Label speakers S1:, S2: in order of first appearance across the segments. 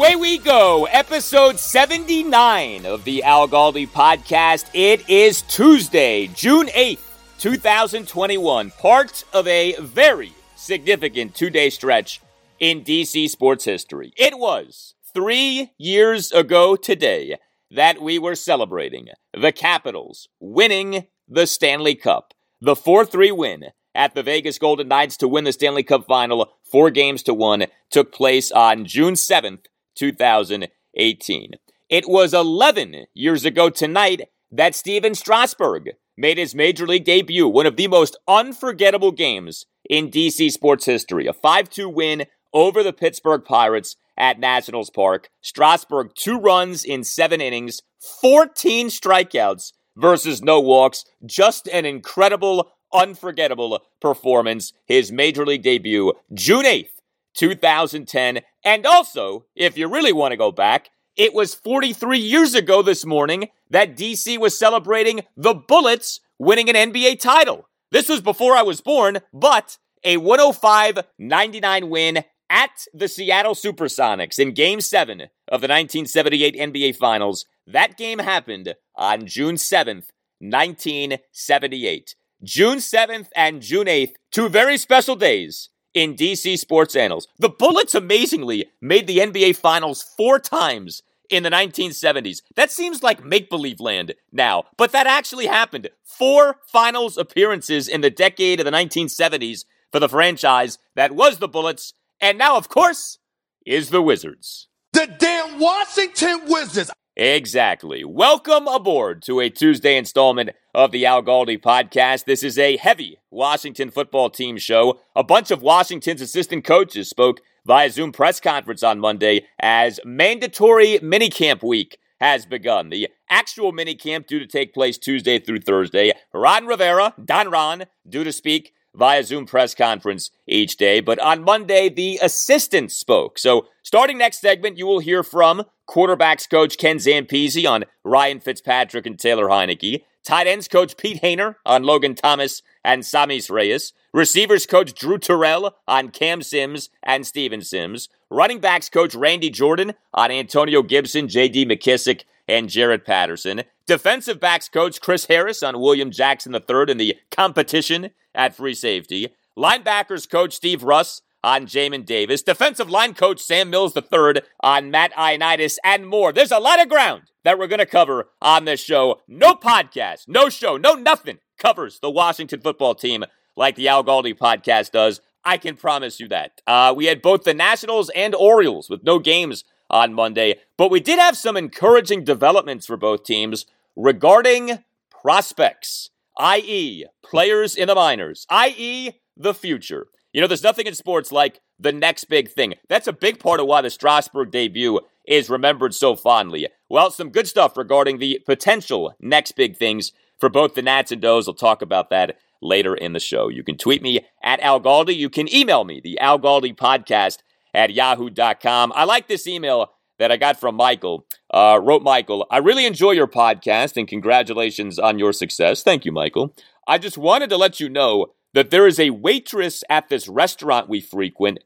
S1: Away we go, episode 79 of the Al Galdi podcast. It is Tuesday, June 8th, 2021, part of a very significant two day stretch in DC sports history. It was three years ago today that we were celebrating the Capitals winning the Stanley Cup, the 4 3 win at the Vegas Golden Knights to win the Stanley Cup final, four games to one, took place on June 7th, 2018. It was 11 years ago tonight that Stephen Strasburg made his major league debut, one of the most unforgettable games in DC sports history. A 5 2 win over the Pittsburgh Pirates at Nationals Park. Strasburg, two runs in seven innings, 14 strikeouts versus no walks. Just an incredible, unforgettable performance. His major league debut, June 8th, 2010. And also, if you really want to go back, it was 43 years ago this morning that DC was celebrating the Bullets winning an NBA title. This was before I was born, but a 105 99 win at the Seattle Supersonics in Game 7 of the 1978 NBA Finals. That game happened on June 7th, 1978. June 7th and June 8th, two very special days in DC sports annals. The Bullets amazingly made the NBA Finals four times in the 1970s. That seems like make believe land now, but that actually happened. Four finals appearances in the decade of the 1970s for the franchise that was the Bullets, and now, of course, is the Wizards.
S2: The damn Washington Wizards.
S1: Exactly. Welcome aboard to a Tuesday installment of the Al Galdi podcast. This is a heavy Washington football team show. A bunch of Washington's assistant coaches spoke via Zoom press conference on Monday as mandatory minicamp week has begun. The actual minicamp due to take place Tuesday through Thursday. Ron Rivera, Don Ron, due to speak via Zoom press conference each day. But on Monday, the assistant spoke. So starting next segment, you will hear from quarterbacks coach Ken Zampese on Ryan Fitzpatrick and Taylor Heinicke. Tight ends coach Pete Hoener on Logan Thomas and Sammis Reyes. Receivers coach Drew Terrell on Cam Sims and Steven Sims. Running backs coach Randy Jordan on Antonio Gibson, J.D. McKissic, and Jaret Patterson. Defensive backs coach Chris Harris on William Jackson III in the competition at free safety. Linebackers coach Steve Russ on Jamin Davis. Defensive line coach Sam Mills III on Matt Ioannidis and more. There's a lot of ground that we're going to cover on this show. No podcast, no show, no nothing covers the Washington football team like the Al Galdi podcast does. I can promise you that. Uh, we had both the Nationals and Orioles with no games on Monday, but we did have some encouraging developments for both teams regarding prospects, i.e., players in the minors, i.e., the future. You know, there's nothing in sports like the next big thing. That's a big part of why the Strasburg debut is remembered so fondly. Well, some good stuff regarding the potential next big things for both the Nats and O's. We'll talk about that later in the show. You can tweet me at Al Galdi. You can email me, the Al Galdi podcast at yahoo.com. I like this email that I got from Michael. Uh, wrote Michael, I really enjoy your podcast and congratulations on your success. Thank you, Michael. I just wanted to let you know that there is a waitress at this restaurant we frequent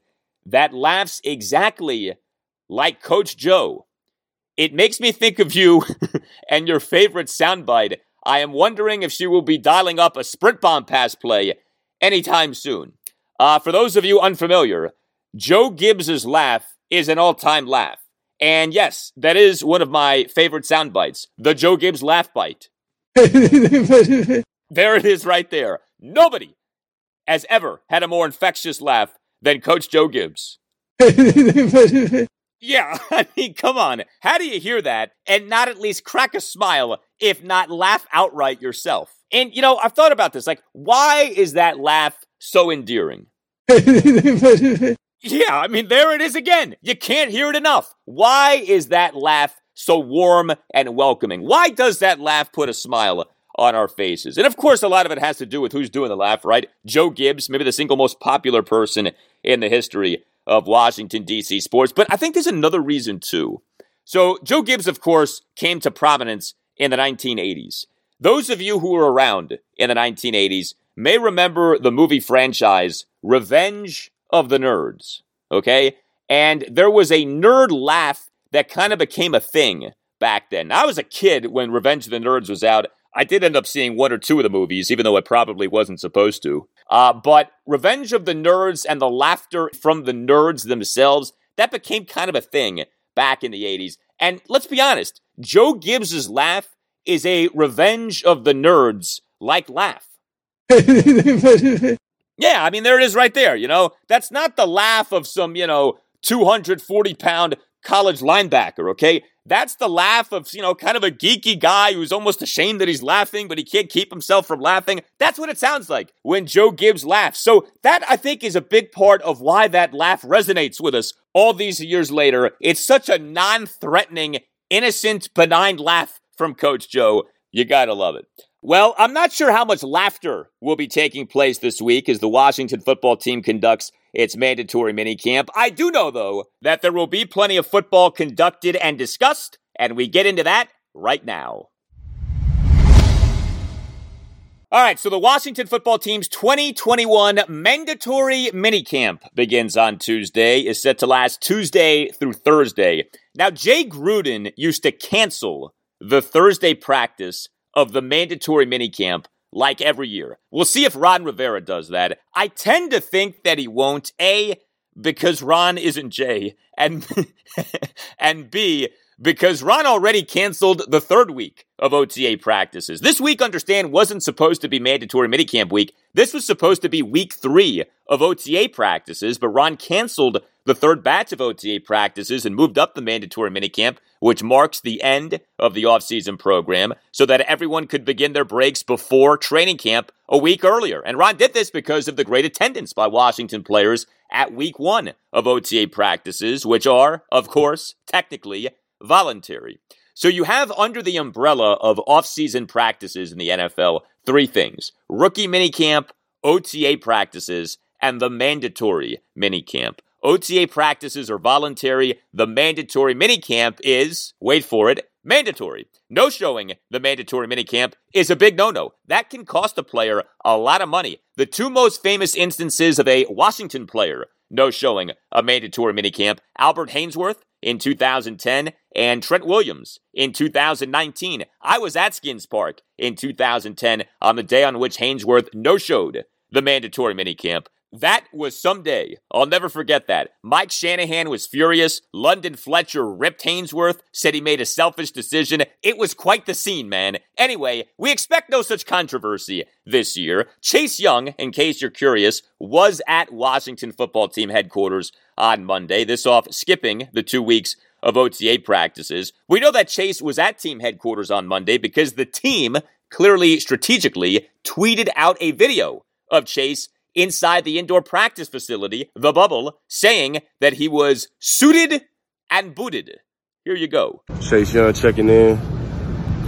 S1: that laughs exactly like Coach Joe. It makes me think of you and your favorite soundbite. I am wondering if she will be dialing up a sprint bomb pass play anytime soon. Uh, for those of you unfamiliar, Joe Gibbs's laugh is an all-time laugh. And yes, that is one of my favorite sound bites the Joe Gibbs laugh bite. there it is right there. Nobody has ever had a more infectious laugh than Coach Joe Gibbs. yeah, I mean, come on. How do you hear that and not at least crack a smile, if not laugh outright yourself? And, you know, I've thought about this. Like, why is that laugh so endearing? Yeah, I mean, there it is again. You can't hear it enough. Why is that laugh so warm and welcoming? Why does that laugh put a smile on our faces? And of course, a lot of it has to do with who's doing the laugh, right? Joe Gibbs, maybe the single most popular person in the history of Washington, D.C. sports. But I think there's another reason too. So, Joe Gibbs, of course, came to prominence in the 1980s. Those of you who were around in the 1980s may remember the movie franchise Revenge of the nerds. Okay? And there was a nerd laugh that kind of became a thing back then. I was a kid when Revenge of the Nerds was out. I did end up seeing one or two of the movies, even though I probably wasn't supposed to. Uh, but Revenge of the Nerds and the laughter from the nerds themselves, that became kind of a thing back in the 80s. And let's be honest, Joe Gibbs's laugh is a Revenge of the Nerds like laugh. Yeah, I mean, there it is right there. You know, that's not the laugh of some, you know, 240 pound college linebacker, okay? That's the laugh of, you know, kind of a geeky guy who's almost ashamed that he's laughing, but he can't keep himself from laughing. That's what it sounds like when Joe Gibbs laughs. So that, I think, is a big part of why that laugh resonates with us all these years later. It's such a non threatening, innocent, benign laugh from Coach Joe. You gotta love it. Well, I'm not sure how much laughter will be taking place this week as the Washington football team conducts its mandatory minicamp. I do know, though, that there will be plenty of football conducted and discussed, and we get into that right now. All right, so the Washington football team's 2021 mandatory minicamp begins on Tuesday, is set to last Tuesday through Thursday. Now, Jay Gruden used to cancel the Thursday practice of the mandatory minicamp like every year. We'll see if Ron Rivera does that. I tend to think that he won't. A, because Ron isn't Jay, and and B, because Ron already canceled the third week of OTA practices. This week, understand, wasn't supposed to be mandatory minicamp week. This was supposed to be week three of OTA practices, but Ron canceled the third batch of OTA practices and moved up the mandatory minicamp, which marks the end of the offseason program, so that everyone could begin their breaks before training camp a week earlier. And Ron did this because of the great attendance by Washington players at week one of OTA practices, which are, of course, technically voluntary. So you have under the umbrella of off-season practices in the NFL three things: rookie minicamp, OTA practices, and the mandatory minicamp. OTA practices are voluntary. The mandatory minicamp is, wait for it, mandatory. No showing the mandatory minicamp is a big no no. That can cost a player a lot of money. The two most famous instances of a Washington player no showing a mandatory minicamp Albert Haynesworth in 2010 and Trent Williams in 2019. I was at Skins Park in 2010 on the day on which Haynesworth no showed the mandatory minicamp. That was someday. I'll never forget that. Mike Shanahan was furious. London Fletcher ripped Haynesworth, said he made a selfish decision. It was quite the scene, man. Anyway, we expect no such controversy this year. Chase Young, in case you're curious, was at Washington football team headquarters on Monday. This off skipping the two weeks of OTA practices. We know that Chase was at team headquarters on Monday because the team clearly strategically tweeted out a video of Chase inside the indoor practice facility, the bubble, saying that he was suited and booted. Here you go.
S3: Chase Young checking in.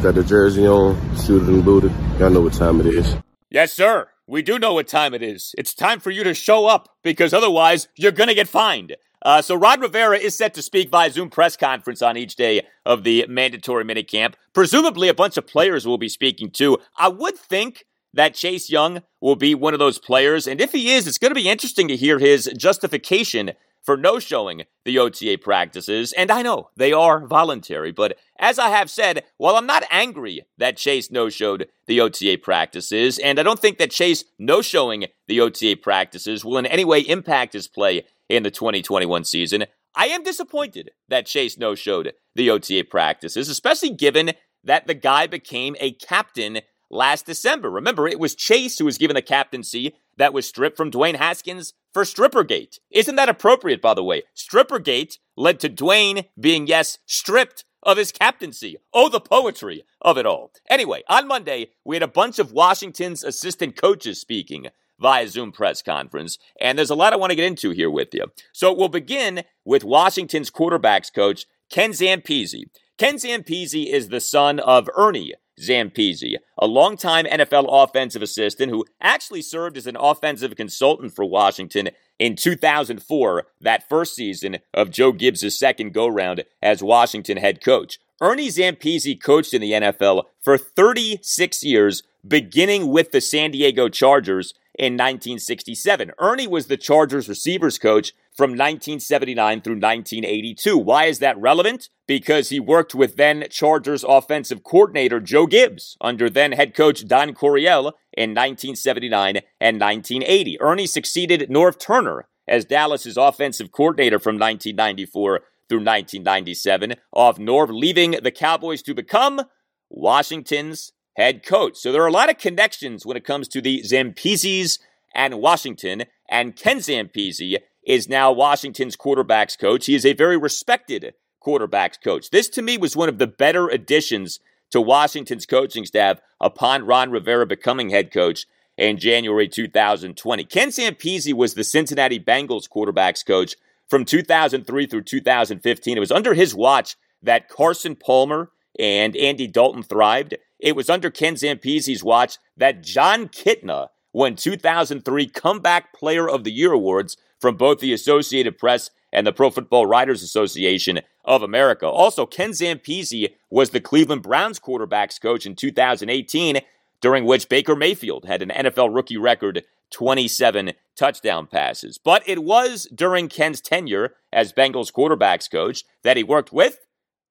S3: Got the jersey on, suited and booted. Y'all know what time it is.
S1: Yes, sir. We do know what time it is. It's time for you to show up because otherwise you're going to get fined. Uh, so Ron Rivera is set to speak via Zoom press conference on each day of the mandatory minicamp. Presumably, a bunch of players will be speaking too. I would think that Chase Young will be one of those players, and if he is, it's going to be interesting to hear his justification for no showing the OTA practices. And I know they are voluntary, but as I have said, while I'm not angry that Chase no showed the OTA practices, and I don't think that Chase no showing the OTA practices will in any way impact his play in the 2021 season, I am disappointed that Chase no showed the OTA practices, especially given that the guy became a captain last December. Remember, it was Chase who was given the captaincy that was stripped from Dwayne Haskins for Strippergate. Isn't that appropriate, by the way? Strippergate led to Dwayne being, yes, stripped of his captaincy. Oh, the poetry of it all. Anyway, on Monday, we had a bunch of Washington's assistant coaches speaking via Zoom press conference, and there's a lot I want to get into here with you. So we'll begin with Washington's quarterbacks coach, Ken Zampese. Ken Zampese is the son of Ernie Zampese, a longtime NFL offensive assistant who actually served as an offensive consultant for Washington in 2004, that first season of Joe Gibbs' second go round as Washington head coach. Ernie Zampese coached in the NFL for 36 years, beginning with the San Diego Chargers in 1967. Ernie was the Chargers receivers coach from 1979 through 1982. Why is that relevant? Because he worked with then Chargers offensive coordinator Joe Gibbs under then head coach Don Coryell in 1979 and 1980. Ernie succeeded Norv Turner as Dallas's offensive coordinator from 1994 through 1997, off Norv leaving the Cowboys to become Washington's head coach. So there are a lot of connections when it comes to the Zampeses and Washington, and Ken Zampese is now Washington's quarterbacks coach. He is a very respected quarterbacks coach. This to me was one of the better additions to Washington's coaching staff upon Ron Rivera becoming head coach in January 2020. Ken Zampese was the Cincinnati Bengals quarterbacks coach from 2003 through 2015. It was under his watch that Carson Palmer and Andy Dalton thrived. It was under Ken Zampese's watch that Jon Kitna won 2003 Comeback Player of the Year awards from both the Associated Press and the Pro Football Writers Association of America. Also, Ken Zampese was the Cleveland Browns quarterbacks coach in 2018, during which Baker Mayfield had an NFL rookie record 27 touchdown passes. But it was during Ken's tenure as Bengals quarterbacks coach that he worked with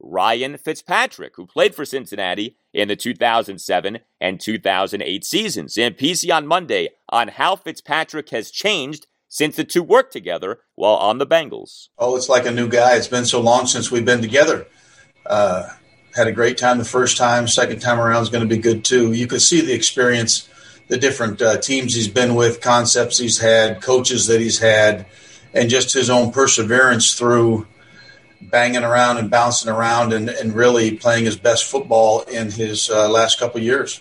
S1: Ryan Fitzpatrick, who played for Cincinnati in the 2007 and 2008 seasons. Zampese on Monday on how Fitzpatrick has changed since the two worked together while on the Bengals.
S4: Oh, it's like a new guy. It's been so long since we've been together. Uh, had a great time the first time. Second time around is going to be good too. You could see the experience, the different uh, teams he's been with, concepts he's had, coaches that he's had, and just his own perseverance through banging around and bouncing around and, and really playing his best football in his uh, last couple years.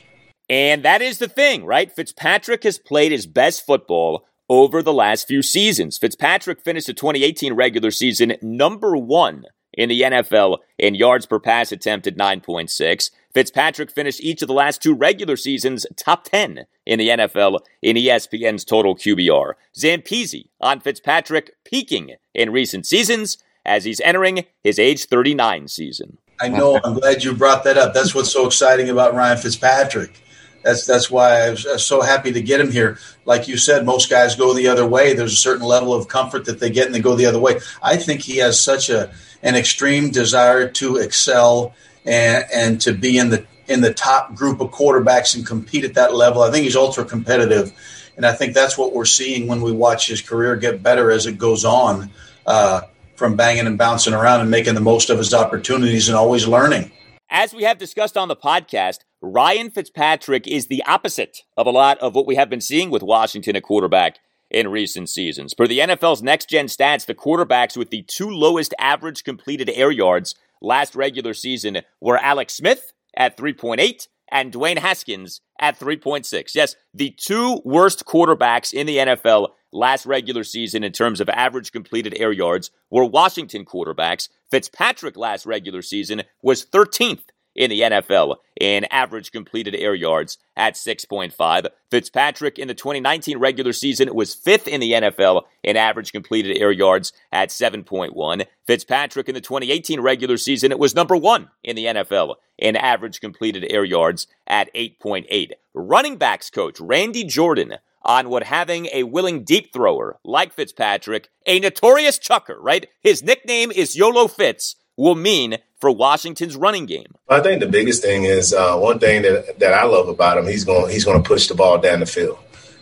S1: And that is the thing, right? Fitzpatrick has played his best football over the last few seasons. Fitzpatrick finished the 2018 regular season number one in the NFL in yards per pass attempt at 9.6. Fitzpatrick finished each of the last two regular seasons top 10 in the NFL in ESPN's total QBR. Zampese on Fitzpatrick peaking in recent seasons as he's entering his age 39 season.
S4: I know. I'm glad you brought that up. That's what's so exciting about Ryan Fitzpatrick. That's that's why I was so happy to get him here. Like you said, most guys go the other way. There's a certain level of comfort that they get and they go the other way. I think he has such a an extreme desire to excel and and to be in the in the top group of quarterbacks and compete at that level. I think he's ultra competitive, and I think that's what we're seeing when we watch his career get better as it goes on. Uh, from banging and bouncing around and making the most of his opportunities and always learning.
S1: As we have discussed on the podcast, Ryan Fitzpatrick is the opposite of a lot of what we have been seeing with Washington at quarterback in recent seasons. Per the NFL's next gen stats, the quarterbacks with the two lowest average completed air yards last regular season were Alex Smith at 3.8 and Dwayne Haskins at 3.6. Yes, the two worst quarterbacks in the NFL last regular season in terms of average completed air yards were Washington quarterbacks. Fitzpatrick last regular season was 13th in the NFL in average completed air yards at 6.5. Fitzpatrick in the 2019 regular season was fifth in the NFL in average completed air yards at 7.1. Fitzpatrick in the 2018 regular season it was number one in the NFL in average completed air yards at 8.8. Running backs coach Randy Jordan on what having a willing deep thrower like Fitzpatrick, a notorious chucker, right? His nickname is YOLO Fitz, will mean for Washington's running game.
S5: I think the biggest thing is uh, one thing that that I love about him. He's going he's going to push the ball down the field.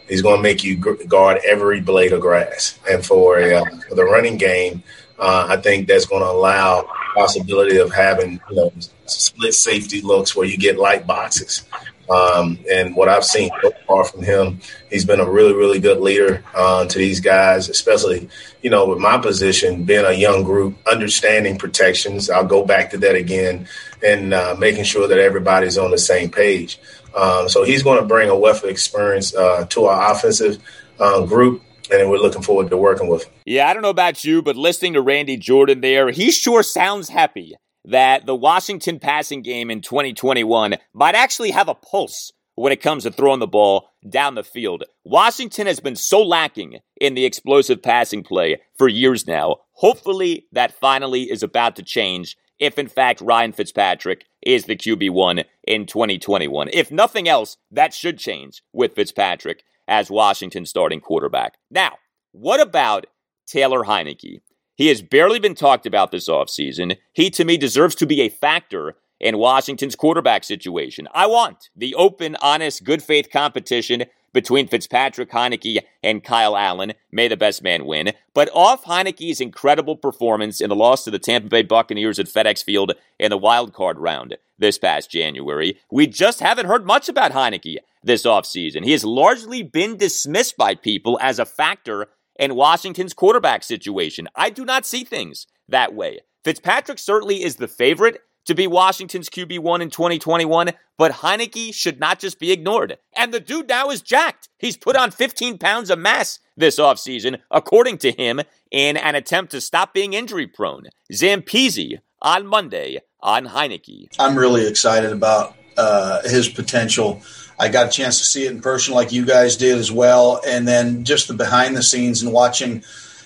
S5: He's going to make you guard every blade of grass. And for, uh, for the running game, uh, I think that's going to allow possibility of having you know split safety looks where you get light boxes. Um, and what I've seen so far from him, he's been a really, really good leader uh, to these guys, especially, you know, with my position, being a young group, understanding protections. I'll go back to that again and uh, making sure that everybody's on the same page. Um, so he's going to bring a wealth of experience uh, to our offensive uh, group and we're looking forward to working with him.
S1: Yeah, I don't know about you, but listening to Randy Jordan there, he sure sounds happy that the Washington passing game in 2021 might actually have a pulse when it comes to throwing the ball down the field. Washington has been so lacking in the explosive passing play for years now. Hopefully, that finally is about to change if, in fact, Ryan Fitzpatrick is the QB1 in 2021. If nothing else, that should change with Fitzpatrick as Washington's starting quarterback. Now, what about Taylor Heinicke? He has barely been talked about this offseason. He, to me, deserves to be a factor in Washington's quarterback situation. I want the open, honest, good faith competition between Fitzpatrick, Heinicke, and Kyle Allen. May the best man win. But off Heinicke's incredible performance in the loss to the Tampa Bay Buccaneers at FedEx Field in the wild card round this past January, we just haven't heard much about Heinicke this offseason. He has largely been dismissed by people as a factor and Washington's quarterback situation. I do not see things that way. Fitzpatrick certainly is the favorite to be Washington's QB1 in 2021, but Heinicke should not just be ignored. And the dude now is jacked. He's put on 15 pounds of mass this offseason, according to him, in an attempt to stop being injury prone. Zampese on Monday on Heinicke.
S4: I'm really excited about uh, his potential. I got a chance to see it in person, like you guys did as well, and then just the behind the scenes and watching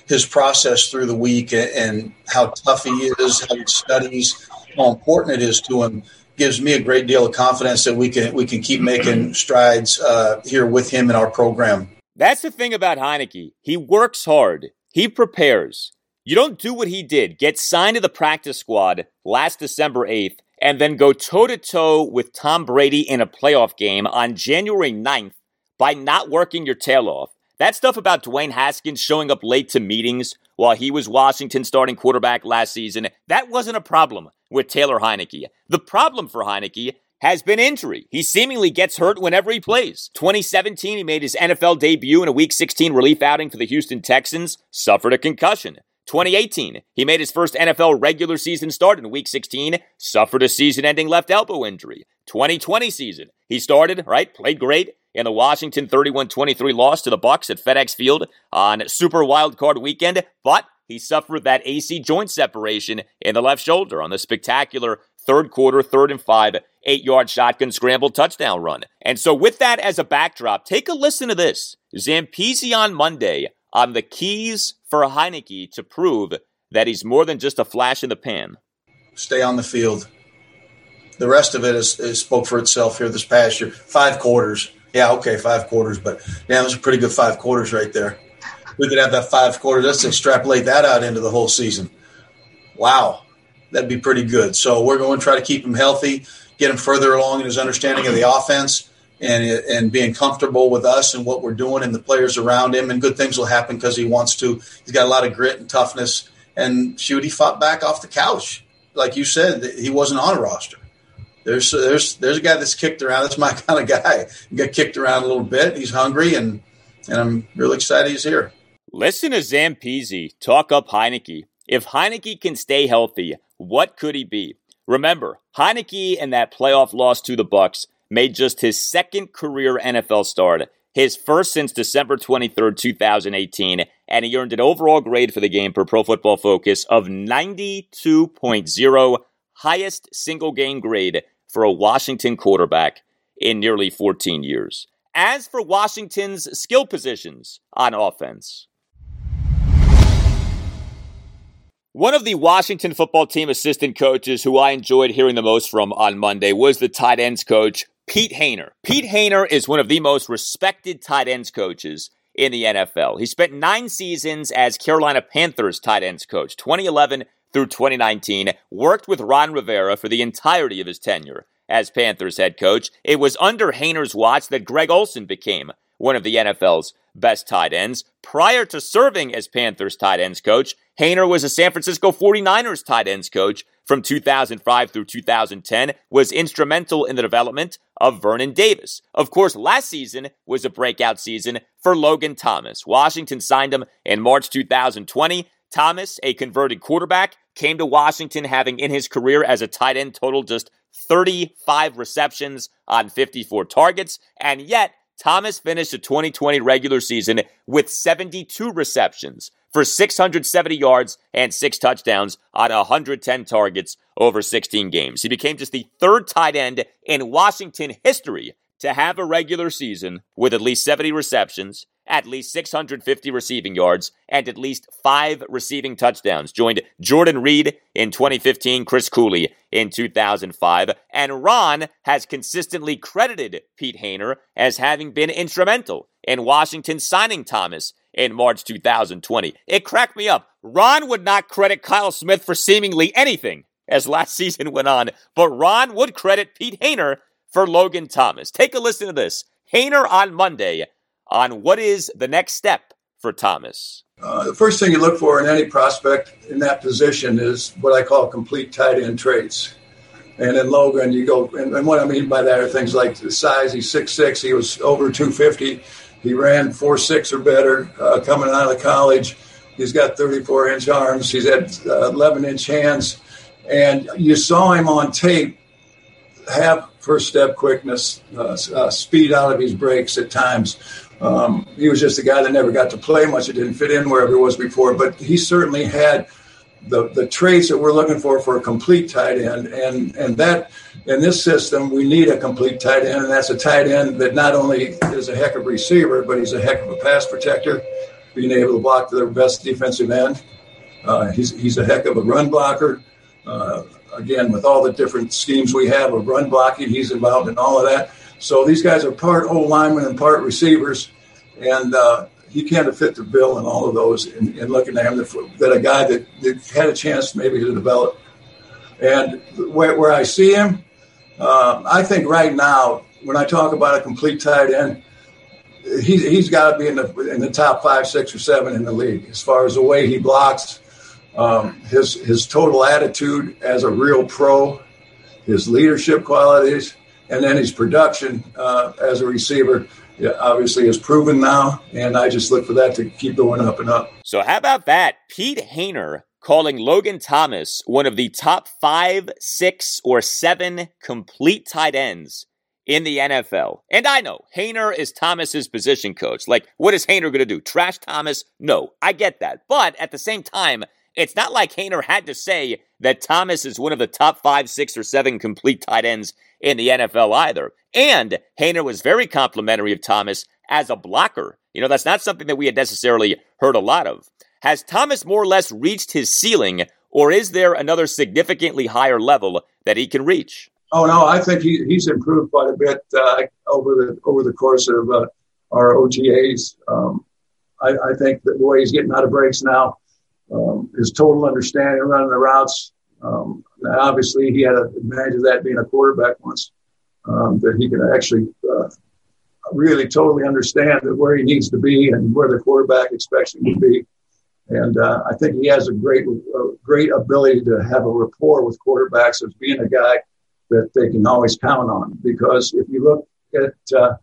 S4: his process through the week and how tough he is, how he studies, how important it is to him gives me a great deal of confidence that we can we can keep making strides uh, here with him in our program.
S1: That's the thing about Heinicke. He works hard. He prepares. You don't do what he did. Get signed to the practice squad last December 8th and then go toe to toe with Tom Brady in a playoff game on January 9th by not working your tail off. That stuff about Dwayne Haskins showing up late to meetings while he was Washington starting quarterback last season, that wasn't a problem with Taylor Heinicke. The problem for Heinicke has been injury. He seemingly gets hurt whenever he plays. 2017, he made his NFL debut in a Week 16 relief outing for the Houston Texans, suffered a concussion. 2018, he made his first NFL regular season start in week 16, suffered a season ending left elbow injury. 2020 season, he started, right, played great in the Washington 31 23 loss to the Bucs at FedEx Field on Super Wild Card weekend, but he suffered that AC joint separation in the left shoulder on the spectacular third quarter, third and five, eight yard shotgun scramble touchdown run. And so, with that as a backdrop, take a listen to this. Zampese on Monday on the keys for Heinicke to prove that he's more than just a flash in the pan.
S4: Stay on the field. The rest of it is, is spoke for itself here this past year. Five quarters. Yeah, okay, five quarters, but damn, those a pretty good five quarters right there. We could have that five quarters. Let's extrapolate that out into the whole season. Wow, that'd be pretty good. So we're going to try to keep him healthy, get him further along in his understanding of the offense, and and being comfortable with us and what we're doing and the players around him. And good things will happen because he wants to. He's got a lot of grit and toughness. And shoot, he fought back off the couch, like you said. He wasn't on a roster. There's there's there's a guy that's kicked around. That's my kind of guy. He got kicked around a little bit. He's hungry, and and I'm really excited he's here.
S1: Listen to Zampese talk up Heinicke. If Heinicke can stay healthy, what could he be? Remember, Heinicke and that playoff loss to the Bucs made just his second career NFL start, his first since December 23rd, 2018, and he earned an overall grade for the game per Pro Football Focus of 92.0, highest single game grade for a Washington quarterback in nearly 14 years. As for Washington's skill positions on offense, One of the Washington football team assistant coaches who I enjoyed hearing the most from on Monday was the tight ends coach, Pete Hoener. Pete Hoener is one of the most respected tight ends coaches in the NFL. He spent nine seasons as Carolina Panthers tight ends coach, 2011 through 2019, worked with Ron Rivera for the entirety of his tenure as Panthers head coach. It was under Hoener's watch that Greg Olsen became one of the NFL's best tight ends. Prior to serving as Panthers tight ends coach, Hoener was a San Francisco 49ers tight ends coach from 2005 through 2010, was instrumental in the development of Vernon Davis. Of course, last season was a breakout season for Logan Thomas. Washington signed him in March 2020. Thomas, a converted quarterback, came to Washington having in his career as a tight end total just 35 receptions on 54 targets, and yet Thomas finished the 2020 regular season with 72 receptions for 670 yards and six touchdowns on 110 targets over 16 games. He became just the third tight end in Washington history to have a regular season with at least 70 receptions at least 650 receiving yards and at least five receiving touchdowns. Joined Jordan Reed in 2015, Chris Cooley in 2005, and Ron has consistently credited Pete Hoener as having been instrumental in Washington signing Thomas in March 2020. It cracked me up. Ron would not credit Kyle Smith for seemingly anything as last season went on, but Ron would credit Pete Hoener for Logan Thomas. Take a listen to this. Hoener on Monday on what is the next step for Thomas.
S6: Uh, the first thing you look for in any prospect in that position is what I call complete tight end traits. And in Logan, you go, and, and what I mean by that are things like the size. He's 6'6, he was over 250. He ran 4'6 or better uh, coming out of college. He's got 34 inch arms, he's had uh, 11 inch hands. And you saw him on tape have first step quickness, uh, uh, speed out of his breaks at times. Um, he was just a guy that never got to play much. It didn't fit in wherever he was before, but he certainly had the, the traits that we're looking for for a complete tight end. And, and that in this system, we need a complete tight end. And that's a tight end that not only is a heck of a receiver, but he's a heck of a pass protector, being able to block the best defensive end. Uh, he's, he's a heck of a run blocker. Uh, again, with all the different schemes we have of run blocking, he's involved in all of that. So these guys are part O linemen and part receivers, and uh, he kind of fit the bill in all of those. And, looking at him, that a guy that, that, had a chance maybe to develop. And where, where I see him, uh, I think right now, when I talk about a complete tight end, he's, he's got to be in the in the top five, six, or seven in the league as far as the way he blocks, um, his his total attitude as a real pro, his leadership qualities and then his production uh, as a receiver obviously is proven now, and I just look for that to keep going up and up.
S1: So how about that? Pete Hoener calling Logan Thomas one of the top five, six, or seven complete tight ends in the NFL. And I know Hoener is Thomas's position coach. Like, what is Hoener going to do? Trash Thomas? No, I get that. But at the same time, it's not like Hoener had to say that Thomas is one of the top five, six, or seven complete tight ends in the NFL either. And Hoener was very complimentary of Thomas as a blocker. You know, that's not something that we had necessarily heard a lot of. Has Thomas more or less reached his ceiling, or is there another significantly higher level that he can reach?
S6: Oh no, I think he, he's improved quite a bit uh, over the over the course of uh, our OTAs. Um, I, I, think that the way he's getting out of breaks now, um, his total understanding running the routes, um, obviously, he had an advantage of that being a quarterback once, um, that he could actually uh, really totally understand where he needs to be and where the quarterback expects him to be. And uh, I think he has a great, a great ability to have a rapport with quarterbacks as being a guy that they can always count on. Because if you look at uh,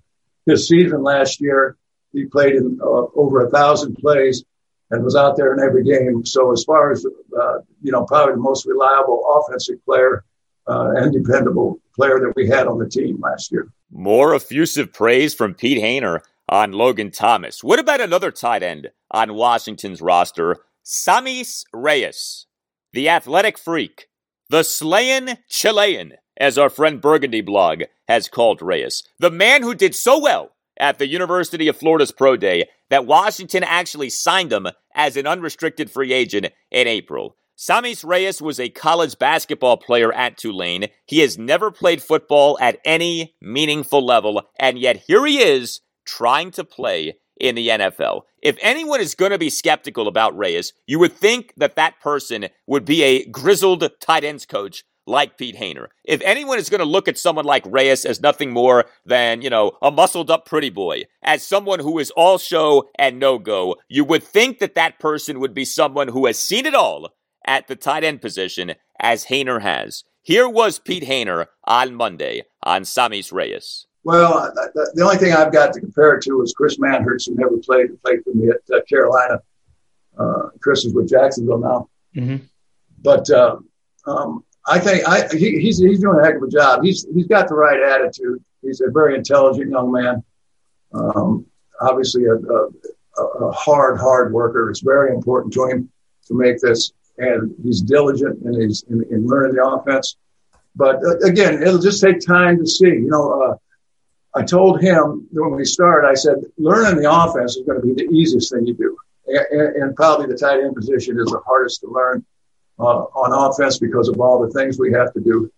S6: his season last year, he played in uh, over a thousand plays and was out there in every game. So as far as uh, you know, probably the most reliable offensive player uh, and dependable player that we had on the team last year.
S1: More effusive praise from Pete Hoener on Logan Thomas. What about another tight end on Washington's roster, Sammis Reyes, the athletic freak, the slayin Chilean, as our friend Burgundy blog has called Reyes. The man who did so well at the University of Florida's Pro Day that Washington actually signed him as an unrestricted free agent in April. Sammis Reyes was a college basketball player at Tulane. He has never played football at any meaningful level, and yet here he is trying to play in the NFL. If anyone is going to be skeptical about Reyes, you would think that that person would be a grizzled tight ends coach like Pete Hoener. If anyone is going to look at someone like Reyes as nothing more than, you know, a muscled up pretty boy, as someone who is all show and no go, you would think that that person would be someone who has seen it all at the tight end position as Hoener has. Here was Pete Hoener on Monday on Sammis Reyes.
S6: Well, the only thing I've got to compare it to is Chris Manhertz, who never played and played for me at uh, Carolina. Uh, Chris is with Jacksonville now. Mm-hmm. But uh, um, I think I, he, he's he's doing a heck of a job. He's he's got the right attitude. He's a very intelligent young man. Um, obviously, a, a, a, hard hard worker. It's very important to him to make this, and he's diligent in his in, in learning the offense. But uh, again, it'll just take time to see. You know, uh, I told him when we started, I said, learning the offense is going to be the easiest thing you do, and, and probably the tight end position is the hardest to learn on offense because of all the things we have to do.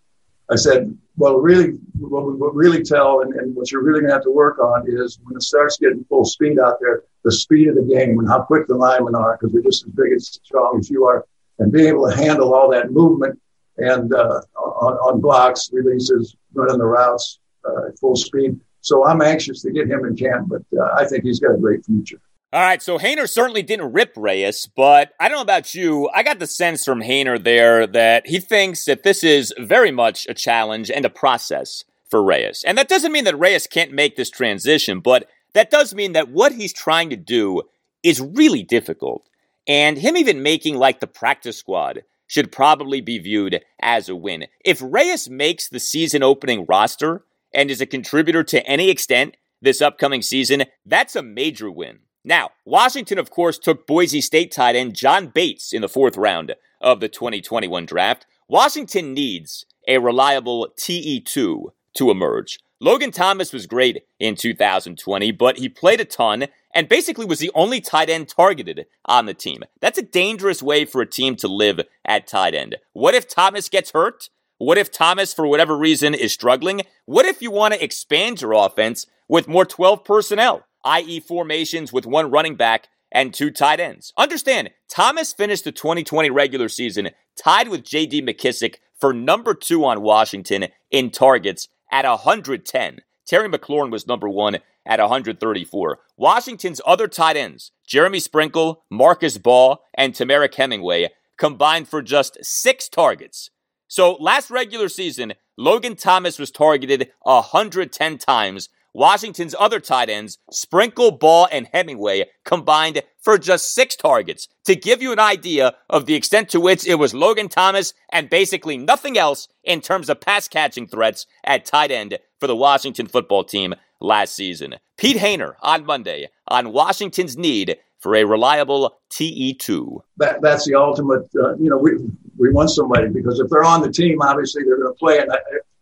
S6: I said, well, really, what we what really tell and, and what you're really going to have to work on is when it starts getting full speed out there, the speed of the game and how quick the linemen are, because we're just as big as strong as you are, and being able to handle all that movement and uh, on, on, blocks, releases, running the routes uh, at full speed. So I'm anxious to get him in camp, but uh, I think he's got a great future.
S1: All right, so Hoener certainly didn't rip Reyes, but I don't know about you. I got the sense from Hoener there that he thinks that this is very much a challenge and a process for Reyes. And that doesn't mean that Reyes can't make this transition, but that does mean that what he's trying to do is really difficult. And him even making like the practice squad should probably be viewed as a win. If Reyes makes the season opening roster and is a contributor to any extent this upcoming season, that's a major win. Now, Washington, of course, took Boise State tight end John Bates in the fourth round of the 2021 draft. Washington needs a reliable TE2 to emerge. Logan Thomas was great in 2020, but he played a ton and basically was the only tight end targeted on the team. That's a dangerous way for a team to live at tight end. What if Thomas gets hurt? What if Thomas, for whatever reason, is struggling? What if you want to expand your offense with more 12 personnel? i.e., formations with one running back and two tight ends. Understand, Thomas finished the 2020 regular season tied with J.D. McKissic for number two on Washington in targets at 110. Terry McLaurin was number one at 134. Washington's other tight ends, Jeremy Sprinkle, Marcus Baugh, and Temarrick Hemingway, combined for just six targets. So last regular season, Logan Thomas was targeted 110 times Washington's other tight ends, Sprinkle, Baugh, and Hemingway, combined for just six targets. To give you an idea of the extent to which it was Logan Thomas and basically nothing else in terms of pass catching threats at tight end for the Washington football team last season. Pete Hoener on Monday on Washington's need for a reliable TE2.
S6: That, that's the ultimate, uh, you know, we, we want somebody because if they're on the team, obviously they're going to play and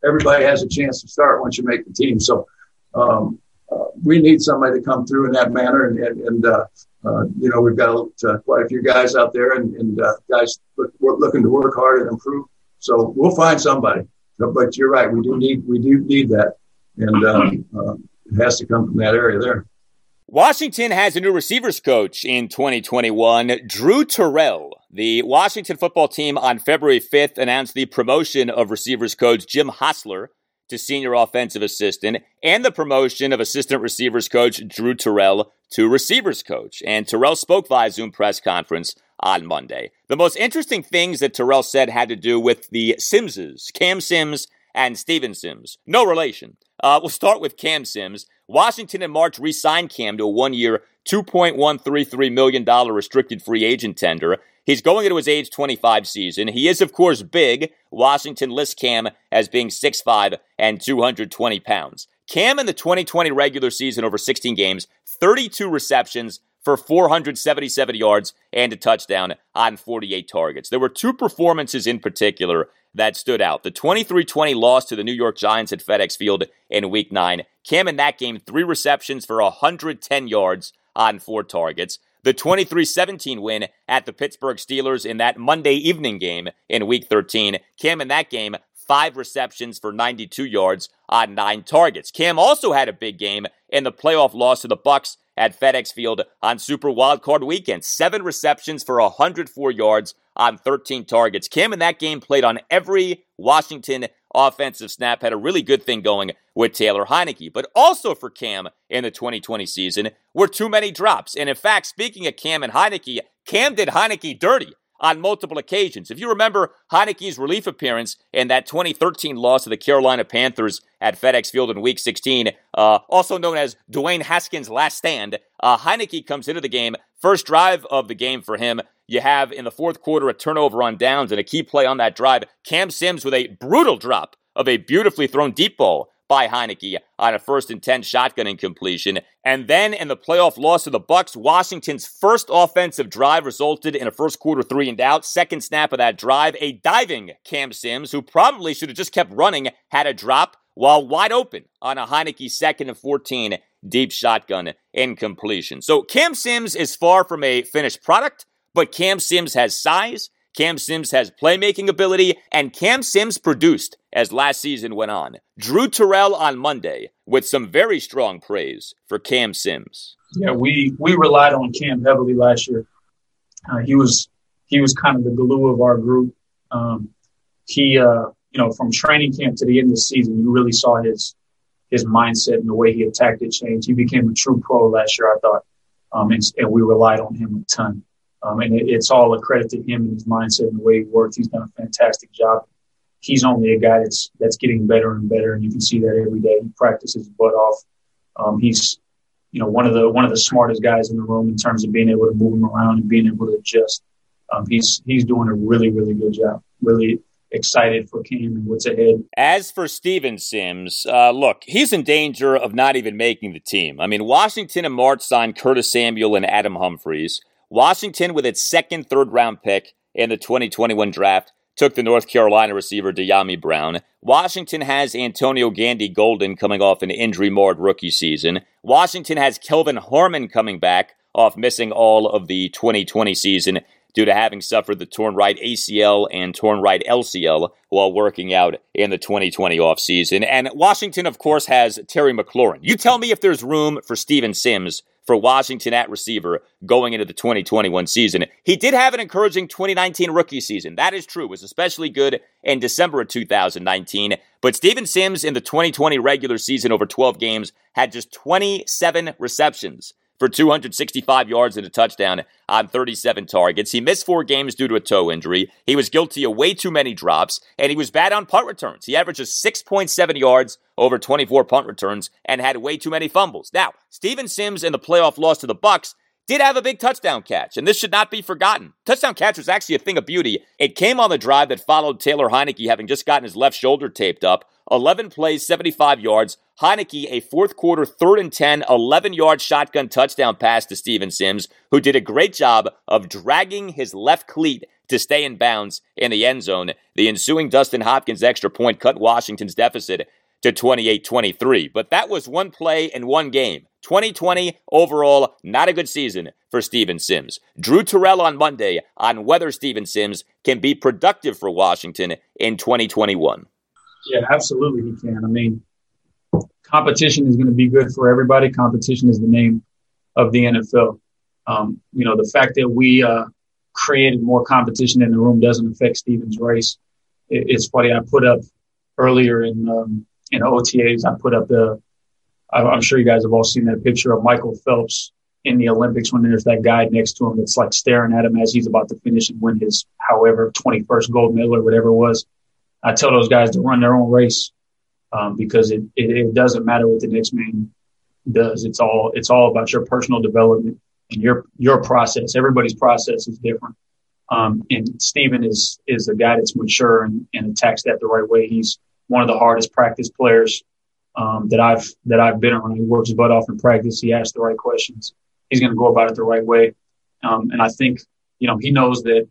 S6: everybody has a chance to start once you make the team. So um, uh, we need somebody to come through in that manner. And, and, and uh, uh, you know, we've got uh, quite a few guys out there and, and uh, guys look, looking to work hard and improve. So we'll find somebody. But you're right. We do need we do need that, and um, it has to come from that area there.
S1: Washington has a new receivers coach in 2021, Drew Terrell. The Washington football team on February 5th announced the promotion of receivers coach Jim Hostler to senior offensive assistant and the promotion of assistant receivers coach Drew Terrell to receivers coach. And Terrell spoke via Zoom press conference on Monday. The most interesting things that Terrell said had to do with the Simses, Cam Sims and Steven Sims. No relation. Uh, we'll start with Cam Sims. Washington in March re signed Cam to a one year, $2.133 million restricted free agent tender. He's going into his age 25 season. He is, of course, big. Washington lists Cam as being 6'5 and 220 pounds. Cam in the 2020 regular season over 16 games, 32 receptions, for 477 yards and a touchdown on 48 targets. There were two performances in particular that stood out. The 23 20 loss to the New York Giants at FedEx Field in week nine. Cam in that game, three receptions for 110 yards on four targets. The 23 17 win at the Pittsburgh Steelers in that Monday evening game in week 13. Cam in that game, five receptions for 92 yards on nine targets. Cam also had a big game in the playoff loss to the Bucs at FedEx Field on Super Wildcard Weekend. Seven receptions for 104 yards on 13 targets. Cam in that game played on every Washington offensive snap, had a really good thing going with Taylor Heinicke. But also for Cam in the 2020 season were too many drops. And in fact, speaking of Cam and Heinicke, Cam did Heinicke dirty on multiple occasions. If you remember Heinicke's relief appearance in that 2013 loss to the Carolina Panthers at FedEx Field in Week 16, uh, also known as Dwayne Haskins' last stand, uh, Heinicke comes into the game. First drive of the game for him, you have in the fourth quarter a turnover on downs and a key play on that drive. Cam Sims with a brutal drop of a beautifully thrown deep ball by Heinicke on a first and 10 shotgun incompletion. And then in the playoff loss to the Bucs, Washington's first offensive drive resulted in a first quarter three and out. Second snap of that drive, a diving Cam Sims, who probably should have just kept running, had a drop while wide open on a Heinicke second and 14 deep shotgun incompletion. So Cam Sims is far from a finished product, but Cam Sims has size. Cam Sims has playmaking ability, and Cam Sims produced as last season went on. Drew Terrell on Monday with some very strong praise for Cam Sims.
S7: Yeah, we we relied on Cam heavily last year. Uh, he was he was kind of the glue of our group. Um, he, uh, you know, from training camp to the end of the season, you really saw his his mindset and the way he attacked it change. He became a true pro last year, I thought, um, and, and we relied on him a ton. Um, and it, it's all a credit to him and his mindset and the way he works. He's done a fantastic job. He's only a guy that's that's getting better and better, and you can see that every day. He practices butt off. Um, he's, you know, one of the one of the smartest guys in the room in terms of being able to move him around and being able to adjust. Um, he's he's doing a really really good job. Really excited for Cam and what's ahead.
S1: As for Steven Sims, uh, look, he's in danger of not even making the team. I mean, Washington and March signed Curtis Samuel and Adam Humphries. Washington, with its second third round pick in the 2021 draft, took the North Carolina receiver Dyami Brown. Washington has Antonio Gandy Golden coming off an injury marred rookie season. Washington has Kelvin Harmon coming back off missing all of the 2020 season due to having suffered the torn right ACL and torn right LCL while working out in the 2020 offseason. And Washington, of course, has Terry McLaurin. You tell me if there's room for Steven Sims for Washington at receiver going into the 2021 season. He did have an encouraging 2019 rookie season. That is true. It was especially good in December of 2019. But Steven Sims in the 2020 regular season over 12 games had just 27 receptions for 265 yards and a touchdown on 37 targets. He missed four games due to a toe injury. He was guilty of way too many drops, and he was bad on punt returns. He averages 6.7 yards over 24 punt returns and had way too many fumbles. Now, Steven Sims in the playoff loss to the Bucs did have a big touchdown catch, and this should not be forgotten. Touchdown catch was actually a thing of beauty. It came on the drive that followed Taylor Heinicke having just gotten his left shoulder taped up. 11 plays, 75 yards. Heinicke, a fourth quarter, third and 10, 11 yard shotgun touchdown pass to Steven Sims, who did a great job of dragging his left cleat to stay in bounds in the end zone. The ensuing Dustin Hopkins extra point cut Washington's deficit to 28 23. But that was one play and one game. 2020 overall, not a good season for Steven Sims. Drew Terrell on Monday on whether Steven Sims can be productive for Washington in 2021.
S7: Yeah, absolutely he can. I mean, competition is going to be good for everybody. Competition is the name of the NFL. Um, you know, the fact that we uh, created more competition in the room doesn't affect Steven's race. It, it's funny. I put up earlier in um, in OTAs. I put up the. I'm sure you guys have all seen that picture of Michael Phelps in the Olympics when there's that guy next to him that's like staring at him as he's about to finish and win his however 21st gold medal or whatever it was. I tell those guys to run their own race um, because it, it, it doesn't matter what the next man does. It's all it's all about your personal development and your your process. Everybody's process is different. Um, and Steven is is a guy that's mature and, and attacks that the right way. He's one of the hardest practice players um, that I've that I've been around. He works his butt off in practice. He asks the right questions. he's going to go about it the right way. Um, and I think, you know, he knows that,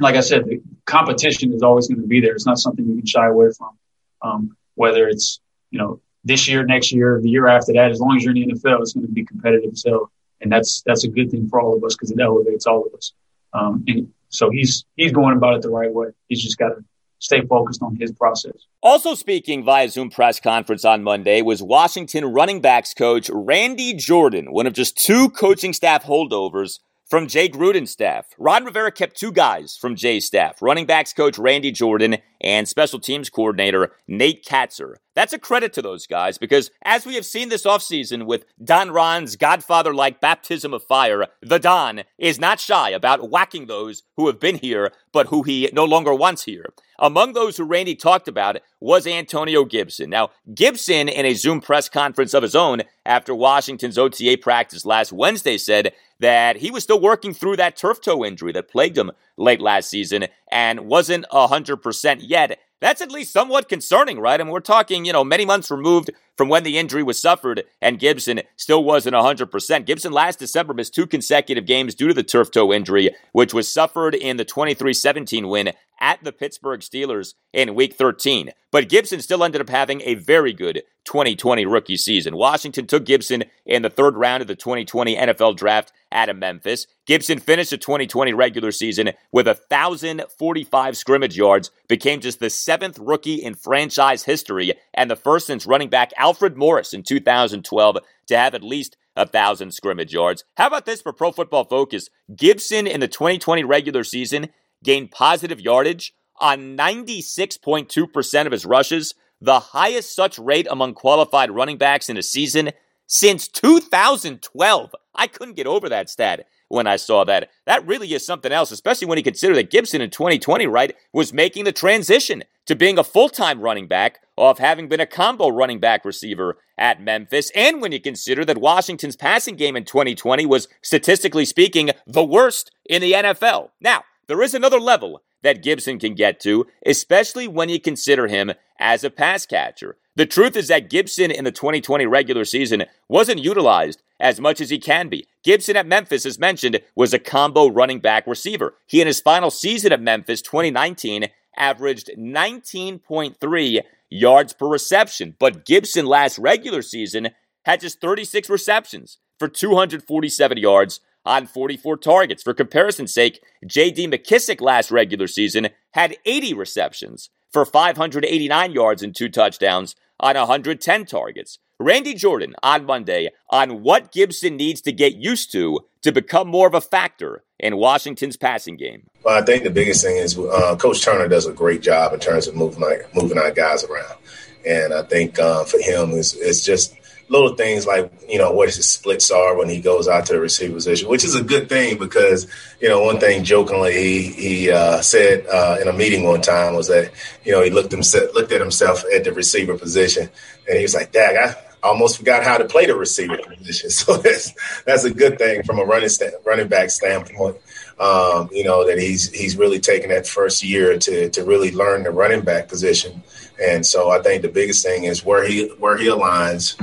S7: like I said, the competition is always going to be there. It's not something you can shy away from. Um, whether it's, you know, this year, next year, the year after that, as long as you're in the NFL, it's going to be competitive. So, and that's, that's a good thing for all of us because it elevates all of us. Um, and so he's, he's going about it the right way. He's just got to stay focused on his process.
S1: Also speaking via Zoom press conference on Monday was Washington running backs coach Randy Jordan, one of just two coaching staff holdovers from Jay Gruden's staff. Ron Rivera kept two guys from Jay's staff, running backs coach Randy Jordan and special teams coordinator Nate Kaczor. That's a credit to those guys because as we have seen this offseason with Don Ron's godfather like baptism of fire, the Don is not shy about whacking those who have been here but who he no longer wants here. Among those who Randy talked about was Antonio Gibson. Now, Gibson, in a Zoom press conference of his own after Washington's OTA practice last Wednesday, said that he was still working through that turf toe injury that plagued him late last season and wasn't 100% yet. That's at least somewhat concerning, right? I mean, we're talking, you know, many months removed from when the injury was suffered, and Gibson still wasn't 100%. Gibson last December missed two consecutive games due to the turf toe injury, which was suffered in the 23 17 win at the Pittsburgh Steelers in week 13. But Gibson still ended up having a very good 2020 rookie season. Washington took Gibson in the third round of the 2020 NFL draft out of Memphis. Gibson finished the 2020 regular season with 1,045 scrimmage yards, became just the seventh rookie in franchise history and the first since running back Alfred Morris in 2012 to have at least a thousand scrimmage yards. How about this for Pro Football Focus? Gibson in the 2020 regular season gained positive yardage on 96.2% of his rushes, the highest such rate among qualified running backs in a season since 2012. I couldn't get over that stat when I saw that. That really is something else, especially when you consider that Gibson in 2020, right, was making the transition to being a full time running back off having been a combo running back receiver at Memphis. And when you consider that Washington's passing game in 2020 was, statistically speaking, the worst in the NFL. Now, there is another level that Gibson can get to, especially when you consider him as a pass catcher. The truth is that Gibson in the 2020 regular season wasn't utilized as much as he can be. Gibson at Memphis, as mentioned, was a combo running back receiver. He, in his final season at Memphis, 2019, averaged 19.3 yards per reception. But Gibson last regular season had just 36 receptions for 247 yards on 44 targets. For comparison's sake, J.D. McKissic last regular season had 80 receptions for 589 yards and two touchdowns on 110 targets. Randy Jordan on Monday on what Gibson needs to get used to to become more of a factor in Washington's passing game.
S5: Well, I think the biggest thing is uh, Coach Turner does a great job in terms of moving moving our guys around, and I think uh, for him is it's just little things like you know what his splits are when he goes out to the receiver position, which is a good thing because you know one thing jokingly he he uh, said uh, in a meeting one time was that you know he looked himself looked at himself at the receiver position and he was like, "Dag, I almost forgot how to play the receiver position." So that's that's a good thing from a running st- running back standpoint. Um, you know that he's he's really taken that first year to to really learn the running back position. And so I think the biggest thing is where he where he aligns,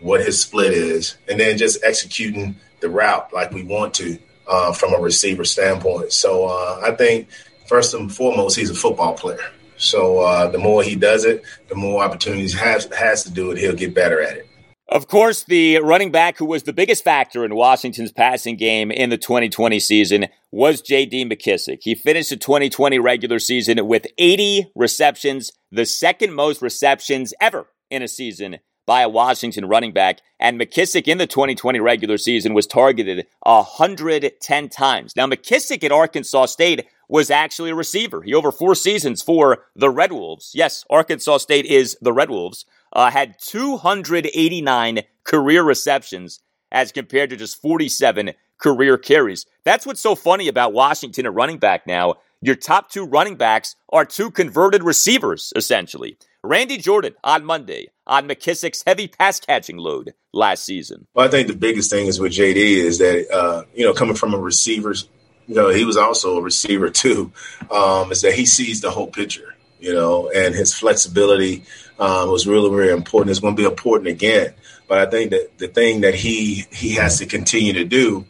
S5: what his split is, and then just executing the route like we want to uh, from a receiver standpoint. So uh, I think first and foremost, he's a football player. So uh, the more he does it, the more opportunities has has to do it. He'll get better at it.
S1: Of course, the running back who was the biggest factor in Washington's passing game in the 2020 season was J.D. McKissic. He finished the 2020 regular season with 80 receptions, the second most receptions ever in a season by a Washington running back. And McKissic in the 2020 regular season was targeted 110 times. Now, McKissic at Arkansas State was actually a receiver. He over four seasons for the Red Wolves. Yes, Arkansas State is the Red Wolves. Uh, had 289 career receptions as compared to just 47 career carries. That's what's so funny about Washington at running back now. Your top two running backs are two converted receivers, essentially. Randy Jordan on Monday on McKissic's heavy pass catching load last season.
S5: Well, I think the biggest thing is with JD is that, uh, you know, coming from a receiver's, you know, he was also a receiver too, um, is that he sees the whole picture. you know, and his flexibility um, was really, really important. It's going to be important again. But I think that the thing that he he has to continue to do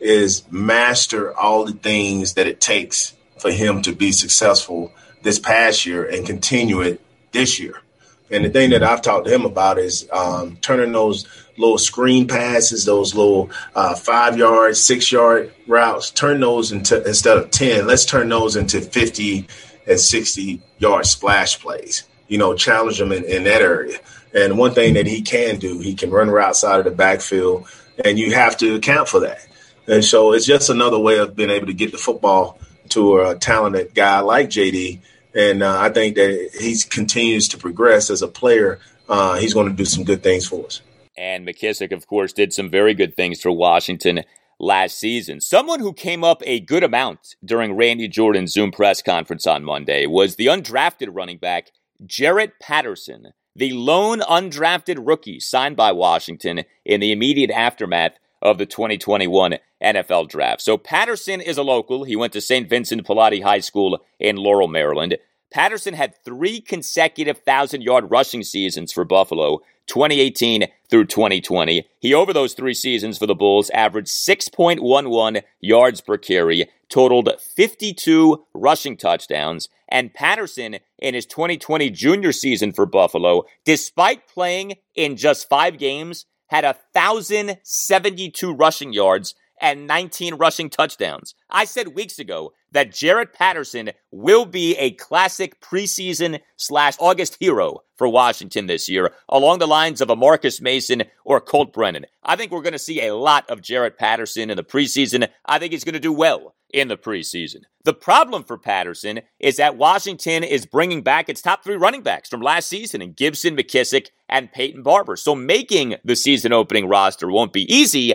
S5: is master all the things that it takes for him to be successful this past year and continue it this year. And the thing that I've talked to him about is um, turning those little screen passes, those little uh, five yard, six yard routes, turn those into instead of 10, let's turn those into 50 and 60 yard splash plays. You know, challenge them in, in that area. And one thing that he can do, he can run routes out of the backfield, and you have to account for that. And so it's just another way of being able to get the football to a talented guy like JD. And uh, I think that he continues to progress as a player. Uh, he's going to do some good things for us.
S1: And McKissic, of course, did some very good things for Washington last season. Someone who came up a good amount during Randy Jordan's Zoom press conference on Monday was the undrafted running back, Jaret Patterson, the lone undrafted rookie signed by Washington in the immediate aftermath of the 2021 NFL draft. So Patterson is a local. He went to St. Vincent Pallotti High School in Laurel, Maryland. Patterson had three consecutive thousand yard rushing seasons for Buffalo, 2018 through 2020. He, over those three seasons for the Bulls, averaged 6.11 yards per carry, totaled 52 rushing touchdowns, and Patterson, in his 2020 junior season for Buffalo, despite playing in just five games, had 1,072 rushing yards and 19 rushing touchdowns. I said weeks ago that Jaret Patterson will be a classic preseason slash August hero for Washington this year, along the lines of a Marcus Mason or Colt Brennan. I think we're going to see a lot of Jaret Patterson in the preseason. I think he's going to do well in the preseason. The problem for Patterson is that Washington is bringing back its top three running backs from last season in Gibson, McKissic, and Peyton Barber. So making the season opening roster won't be easy,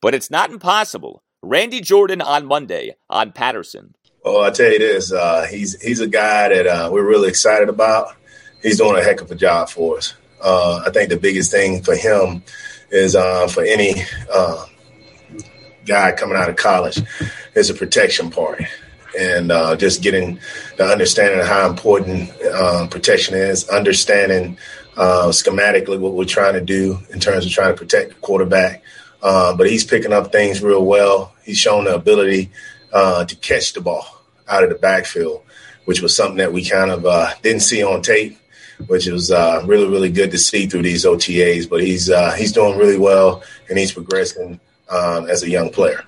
S1: but it's not impossible. Randy Jordan on Monday on Patterson.
S5: Oh, I tell you this, uh, he's he's a guy that uh, we're really excited about. He's doing a heck of a job for us. Uh, I think the biggest thing for him is uh, for any uh, guy coming out of college is a protection part, and uh, just getting the understanding of how important protection is, understanding schematically what we're trying to do in terms of trying to protect the quarterback. Uh, but he's picking up things real well. He's shown the ability uh, to catch the ball out of the backfield, which was something that we kind of uh, didn't see on tape, which was uh, really, really good to see through these OTAs. But he's uh, he's doing really well, and he's progressing um, as a young player.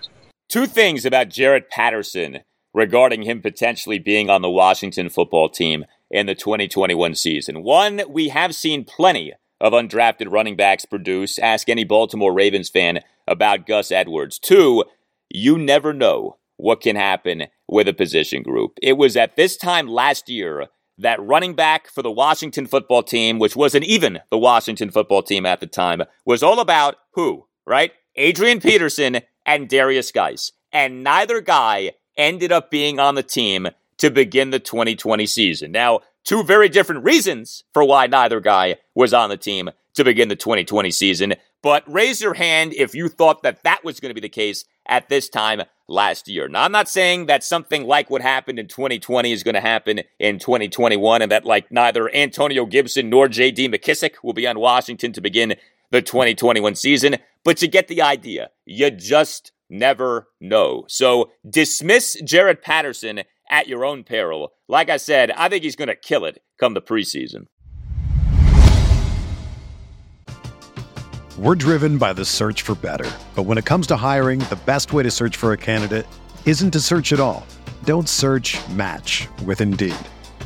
S1: Two things about Jaret Patterson regarding him potentially being on the Washington football team in the 2021 season. One, we have seen plenty of undrafted running backs produce. Ask any Baltimore Ravens fan about Gus Edwards. Two, you never know what can happen with a position group. It was at this time last year that running back for the Washington football team, which wasn't even the Washington football team at the time, was all about who, right? Adrian Peterson and Derrius Guice. And neither guy ended up being on the team to begin the 2020 season. Now, Two very different reasons for why neither guy was on the team to begin the 2020 season. But raise your hand if you thought that that was going to be the case at this time last year. Now, I'm not saying that something like what happened in 2020 is going to happen in 2021 and that like neither Antonio Gibson nor JD McKissic will be on Washington to begin the 2021 season, but you get the idea. You just never know. So dismiss Jaret Patterson at your own peril. Like I said, I think he's going to kill it come the preseason.
S8: We're driven by the search for better. But when it comes to hiring, the best way to search for a candidate isn't to search at all. Don't search match with Indeed.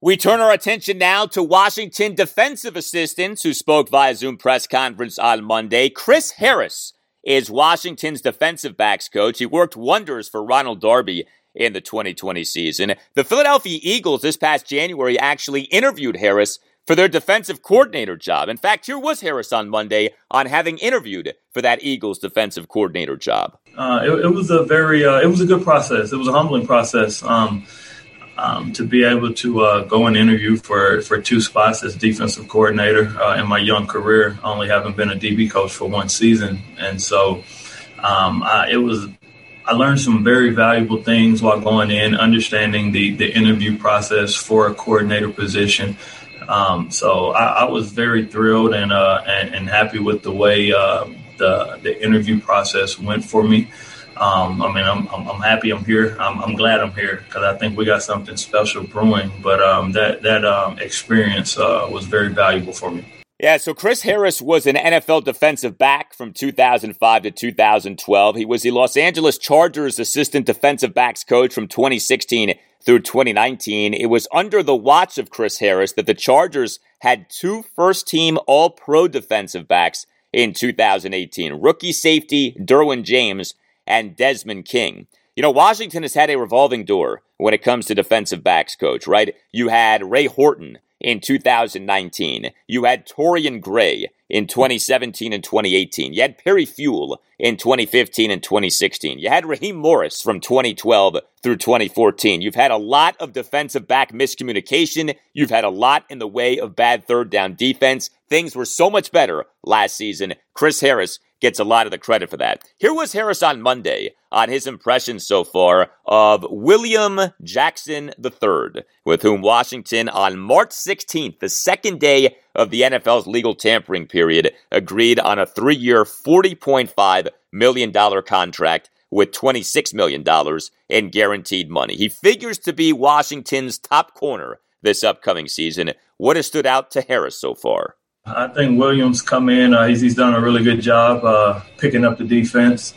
S1: We turn our attention now to Washington defensive assistants who spoke via Zoom press conference on Monday. Chris Harris is Washington's defensive backs coach. He worked wonders for Ronald Darby in the 2020 season. The Philadelphia Eagles this past January actually interviewed Harris for their defensive coordinator job. In fact, here was Harris on Monday on having interviewed for that Eagles defensive coordinator job.
S9: Uh, it, it, was a very, uh, it was a good process. It was a humbling process. Um, um, to be able to uh, go and interview for, for two spots as defensive coordinator uh, in my young career, only having been a DB coach for one season. And so um, I, it was I learned some very valuable things while going in, understanding the, the interview process for a coordinator position. Um, so I, I, was very thrilled and, uh, and, and happy with the way uh, the the interview process went for me. Um, I mean, I'm, I'm, I'm, happy I'm here. I'm, I'm glad I'm here because I think we got something special brewing. But um, that that um, experience uh, was very valuable for me.
S1: Yeah, so Chris Harris was an NFL defensive back from 2005 to 2012. He was the Los Angeles Chargers assistant defensive backs coach from 2016 through 2019. It was under the watch of Chris Harris that the Chargers had two first team all pro defensive backs in 2018 rookie safety Derwin James and Desmond King. You know, Washington has had a revolving door when it comes to defensive backs coach, right? You had Ray Horton in 2019. You had Torrian Gray in 2017 and 2018. You had Perry Fewell in 2015 and 2016. You had Raheem Morris from 2012 through 2014. You've had a lot of defensive back miscommunication. You've had a lot in the way of bad third down defense. Things were so much better last season. Chris Harris gets a lot of the credit for that. Here was Harris on Monday on his impressions so far of William Jackson III, with whom Washington on March 16th, the second day of the NFL's legal tampering period, agreed on a three year, $40.5 million contract with $26 million in guaranteed money. He figures to be Washington's top corner this upcoming season. What has stood out to Harris so far?
S9: I think Williams come in. Uh, he's, he's done a really good job uh, picking up the defense,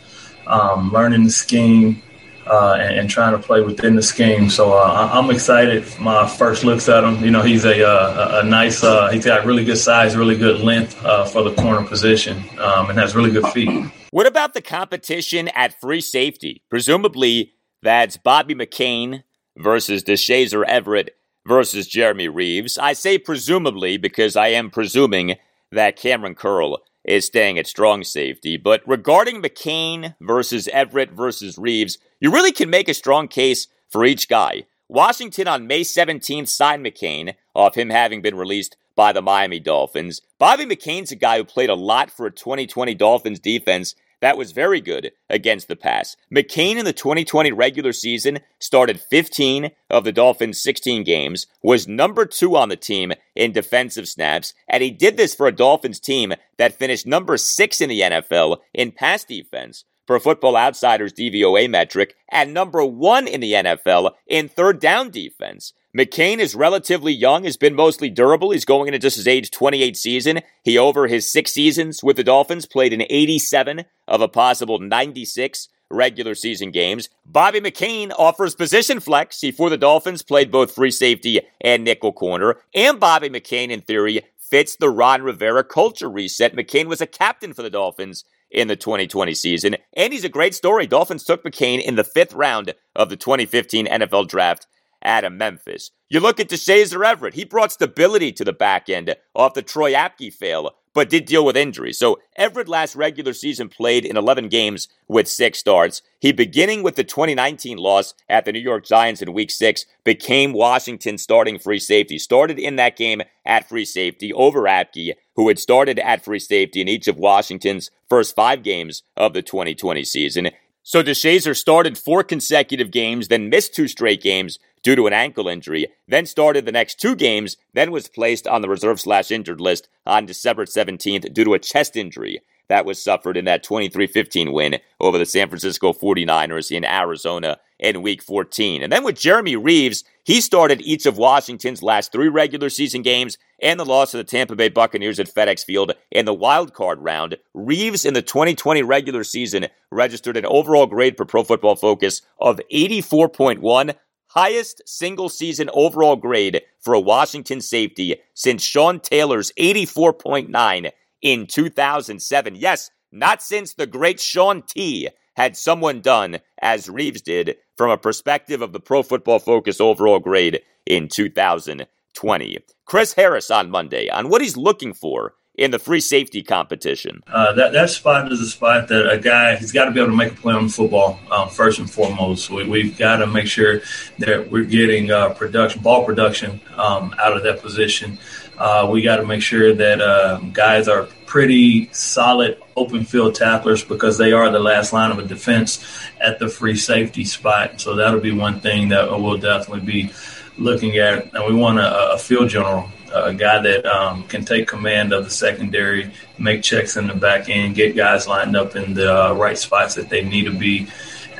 S9: um, learning the scheme, uh, and, and, trying to play within the scheme. So uh, I'm excited. My first looks at him. You know, he's a uh, a, nice. Uh, he's got really good size, really good length for the corner position, um, and has really good feet.
S1: What about the competition at free safety? Presumably, that's Bobby McCain versus Deshazor Everett versus Jeremy Reaves. I say presumably because I am presuming that Kamren Curl is staying at strong safety. But regarding McCain versus Everett versus Reaves, you really can make a strong case for each guy. Washington on May 17th signed McCain off him having been released by the Miami Dolphins. Bobby McCain's a guy who played a lot for a 2020 Dolphins defense that was very good against the pass. McCain in the 2020 regular season started 15 of the Dolphins' 16 games, was number two on the team in defensive snaps, and he did this for a Dolphins team that finished number six in the NFL in pass defense per Football Outsiders DVOA metric, and number one in the NFL in third down defense. McCain is relatively young, has been mostly durable. He's going into just his age 28 season. He, over his six seasons with the Dolphins, played in 87 of a possible 96 regular season games. Bobby McCain offers position flex. He, for the Dolphins, played both free safety and nickel corner. And Bobby McCain, in theory, fits the Ron Rivera culture reset. McCain was a captain for the Dolphins in the 2020 season. And he's a great story. Dolphins took McCain in the fifth round of the 2015 NFL draft out of Memphis. You look at Deshazor Everett. He brought stability to the back end off the Troy Apke fail, but did deal with injuries. So Everett last regular season played in 11 games with six starts. He, beginning with the 2019 loss at the New York Giants in week six, became Washington's starting free safety. Started in that game at free safety over Apke, who had started at free safety in each of Washington's first five games of the 2020 season. So Deshazor started four consecutive games, then missed two straight games due to an ankle injury, then started the next two games, then was placed on the reserve slash injured list on December 17th due to a chest injury that was suffered in that 23-15 win over the San Francisco 49ers in Arizona in week 14. And then with Jeremy Reaves, he started each of Washington's last three regular season games and the loss of the Tampa Bay Buccaneers at FedEx Field in the wild card round. Reaves in the 2020 regular season registered an overall grade per Pro Football Focus of 84.1, highest single season overall grade for a Washington safety since Sean Taylor's 84.9 in 2007. Yes, not since the great Sean T had someone done as Reaves did from a perspective of the Pro Football Focus overall grade in 2020. Chris Harris on Monday on what he's looking for in the free safety competition.
S9: Uh, that that spot is a spot that a guy he's got to be able to make a play on the football um, first and foremost. We, have got to make sure that we're getting uh, production, ball production um, out of that position. Uh, we got to make sure that uh, guys are pretty solid open field tacklers because they are the last line of a defense at the free safety spot. So that'll be one thing that we'll definitely be looking at. And we want a, a field general, a guy that um, can take command of the secondary, make checks in the back end, get guys lined up in the uh, right spots that they need to be.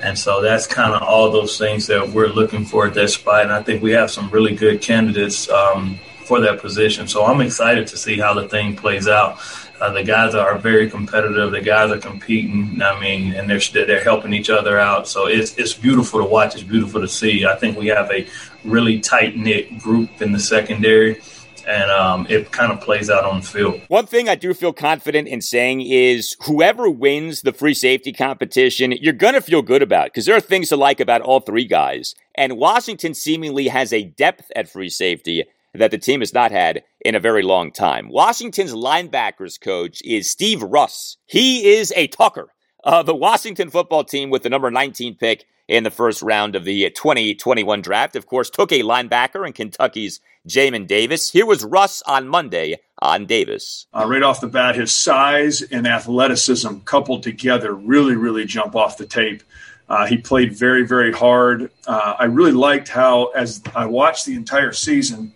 S9: And so that's kind of all those things that we're looking for at that spot. And I think we have some really good candidates. Um, for that position. So I'm excited to see how the thing plays out. Uh, the guys are very competitive. The guys are competing. I mean, and they're they're helping each other out. So it's it's beautiful to watch. It's beautiful to see. I think we have a really tight knit group in the secondary and um, it kind of plays out on the field.
S1: One thing I do feel confident in saying is whoever wins the free safety competition, you're going to feel good about because there are things to like about all three guys. And Washington seemingly has a depth at free safety that the team has not had in a very long time. Washington's linebackers coach is Steve Russ. He is a Tucker. Uh, the Washington football team with the number 19 pick in the first round of the 2021 draft, of course, took a linebacker in Kentucky's Jamin Davis. Here was Russ on Monday on Davis.
S10: Uh, right off the bat, his size and athleticism coupled together really, really jump off the tape. Uh, he played very, very hard. Uh, I really liked how, as I watched the entire season,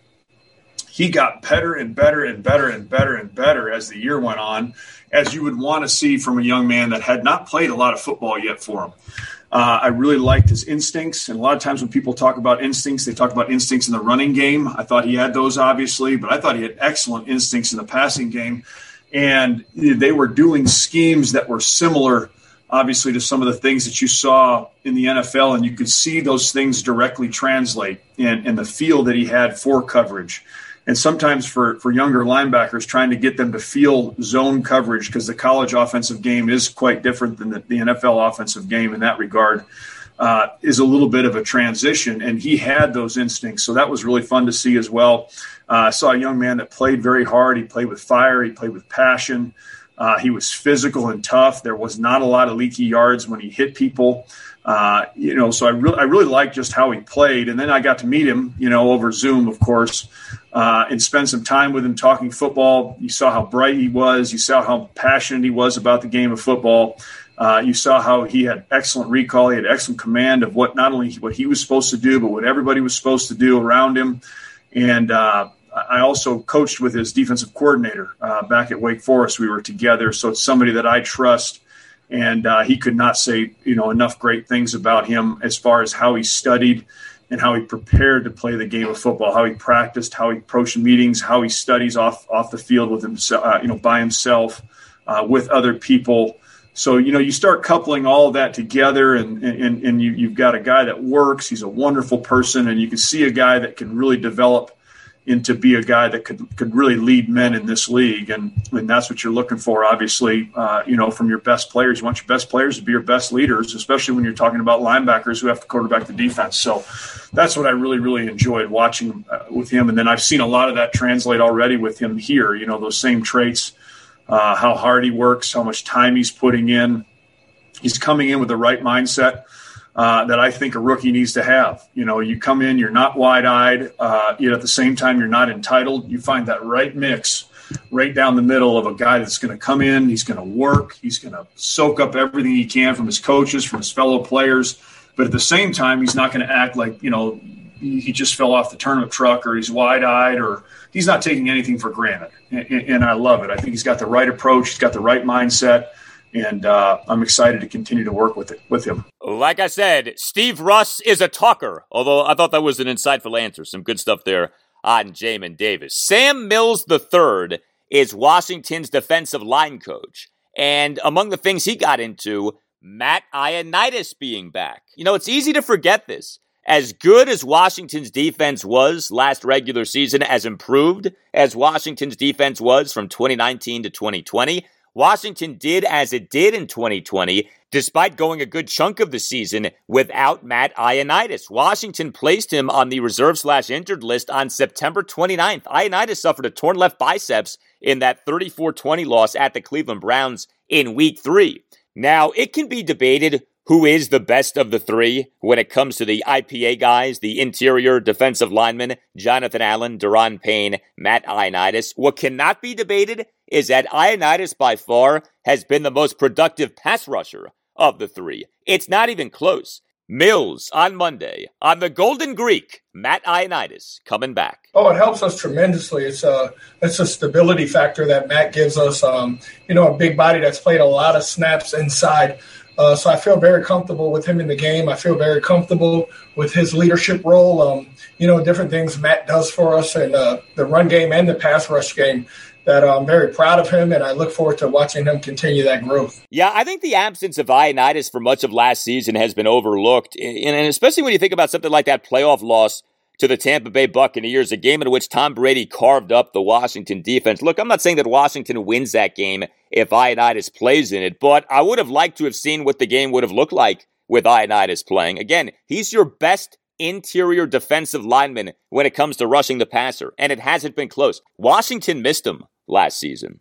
S10: he got better and better and better and better and better as the year went on, as you would want to see from a young man that had not played a lot of football yet for him. Uh, I really liked his instincts. And a lot of times when people talk about instincts, they talk about instincts in the running game. I thought he had those, obviously, but I thought he had excellent instincts in the passing game. And they were doing schemes that were similar, obviously, to some of the things that you saw in the NFL. And you could see those things directly translate in, in the feel that he had for coverage and sometimes for for younger linebackers trying to get them to feel zone coverage because the college offensive game is quite different than the, the NFL offensive game in that regard uh, is a little bit of a transition and he had those instincts. So that was really fun to see as well. Uh, I saw a young man that played very hard. He played with fire. He played with passion. Uh, he was physical and tough. There was not a lot of leaky yards when he hit people uh, you know, so I really, I really liked just how he played. And then I got to meet him, you know, over Zoom, of course, uh, and spend some time with him talking football. You saw how bright he was. You saw how passionate he was about the game of football. Uh, you saw how he had excellent recall. He had excellent command of what not only what he was supposed to do, but what everybody was supposed to do around him. And uh, I also coached with his defensive coordinator uh, back at Wake Forest. We were together, so it's somebody that I trust and uh, he could not say you know enough great things about him as far as how he studied and how he prepared to play the game of football, how he practiced, how he approached meetings, how he studies off off the field with himself, uh, you know, by himself, uh, with other people. So you know, you start coupling all that together, and and and you, you've got a guy that works. He's a wonderful person, and you can see a guy that can really develop and to be a guy that could could really lead men in this league, and and that's what you're looking for. Obviously, uh, you know, from your best players, you want your best players to be your best leaders, especially when you're talking about linebackers who have to quarterback the defense. So that's what I really really enjoyed watching uh, with him, and then I've seen a lot of that translate already with him here. You know, those same traits, uh, how hard he works, how much time he's putting in. He's coming in with the right mindset uh, that I think a rookie needs to have. You know, you come in, you're not wide eyed, uh, yet at the same time, you're not entitled. You find that right mix right down the middle of a guy that's going to come in, he's going to work, he's going to soak up everything he can from his coaches, from his fellow players. But at the same time, he's not going to act like, you know, he just fell off the turnip truck or he's wide eyed or he's not taking anything for granted. And, and I love it. I think he's got the right approach, he's got the right mindset and uh, I'm excited to continue to work with it with him.
S1: Like I said, Steve Russ is a talker, although I thought that was an insightful answer. Some good stuff there on Jamin Davis. Sam Mills III is Washington's defensive line coach. And among the things he got into, Matt Ioannidis being back. You know, it's easy to forget this. As good as Washington's defense was last regular season, as improved as Washington's defense was from 2019 to 2020, Washington did as it did in 2020, despite going a good chunk of the season without Matt Ioannidis. Washington placed him on the reserve slash injured list on September 29th. Ioannidis suffered a torn left biceps in that 34 20 loss at the Cleveland Browns in week three. Now, it can be debated who is the best of the three when it comes to the IPA guys, the interior defensive linemen, Jonathan Allen, Daron Payne, Matt Ioannidis. What cannot be debated is that Ioannidis by far has been the most productive pass rusher of the three. It's not even close. Mills on Monday on the Golden Greek. Matt Ioannidis coming back.
S11: Oh, it helps us tremendously. It's a it's a stability factor that Matt gives us. Um, you know, a big body that's played a lot of snaps inside. Uh, so I feel very comfortable with him in the game. I feel very comfortable with his leadership role. Um, you know, different things Matt does for us in uh, the run game and the pass rush game. That uh, I'm very proud of him, and I look forward to watching him continue that growth.
S1: Yeah, I think the absence of Ioannidis for much of last season has been overlooked, and especially when you think about something like that playoff loss to the Tampa Bay Buccaneers, a game in which Tom Brady carved up the Washington defense. Look, I'm not saying that Washington wins that game if Ioannidis plays in it, but I would have liked to have seen what the game would have looked like with Ioannidis playing. Again, he's your best interior defensive lineman when it comes to rushing the passer, and it hasn't been close. Washington missed him last season.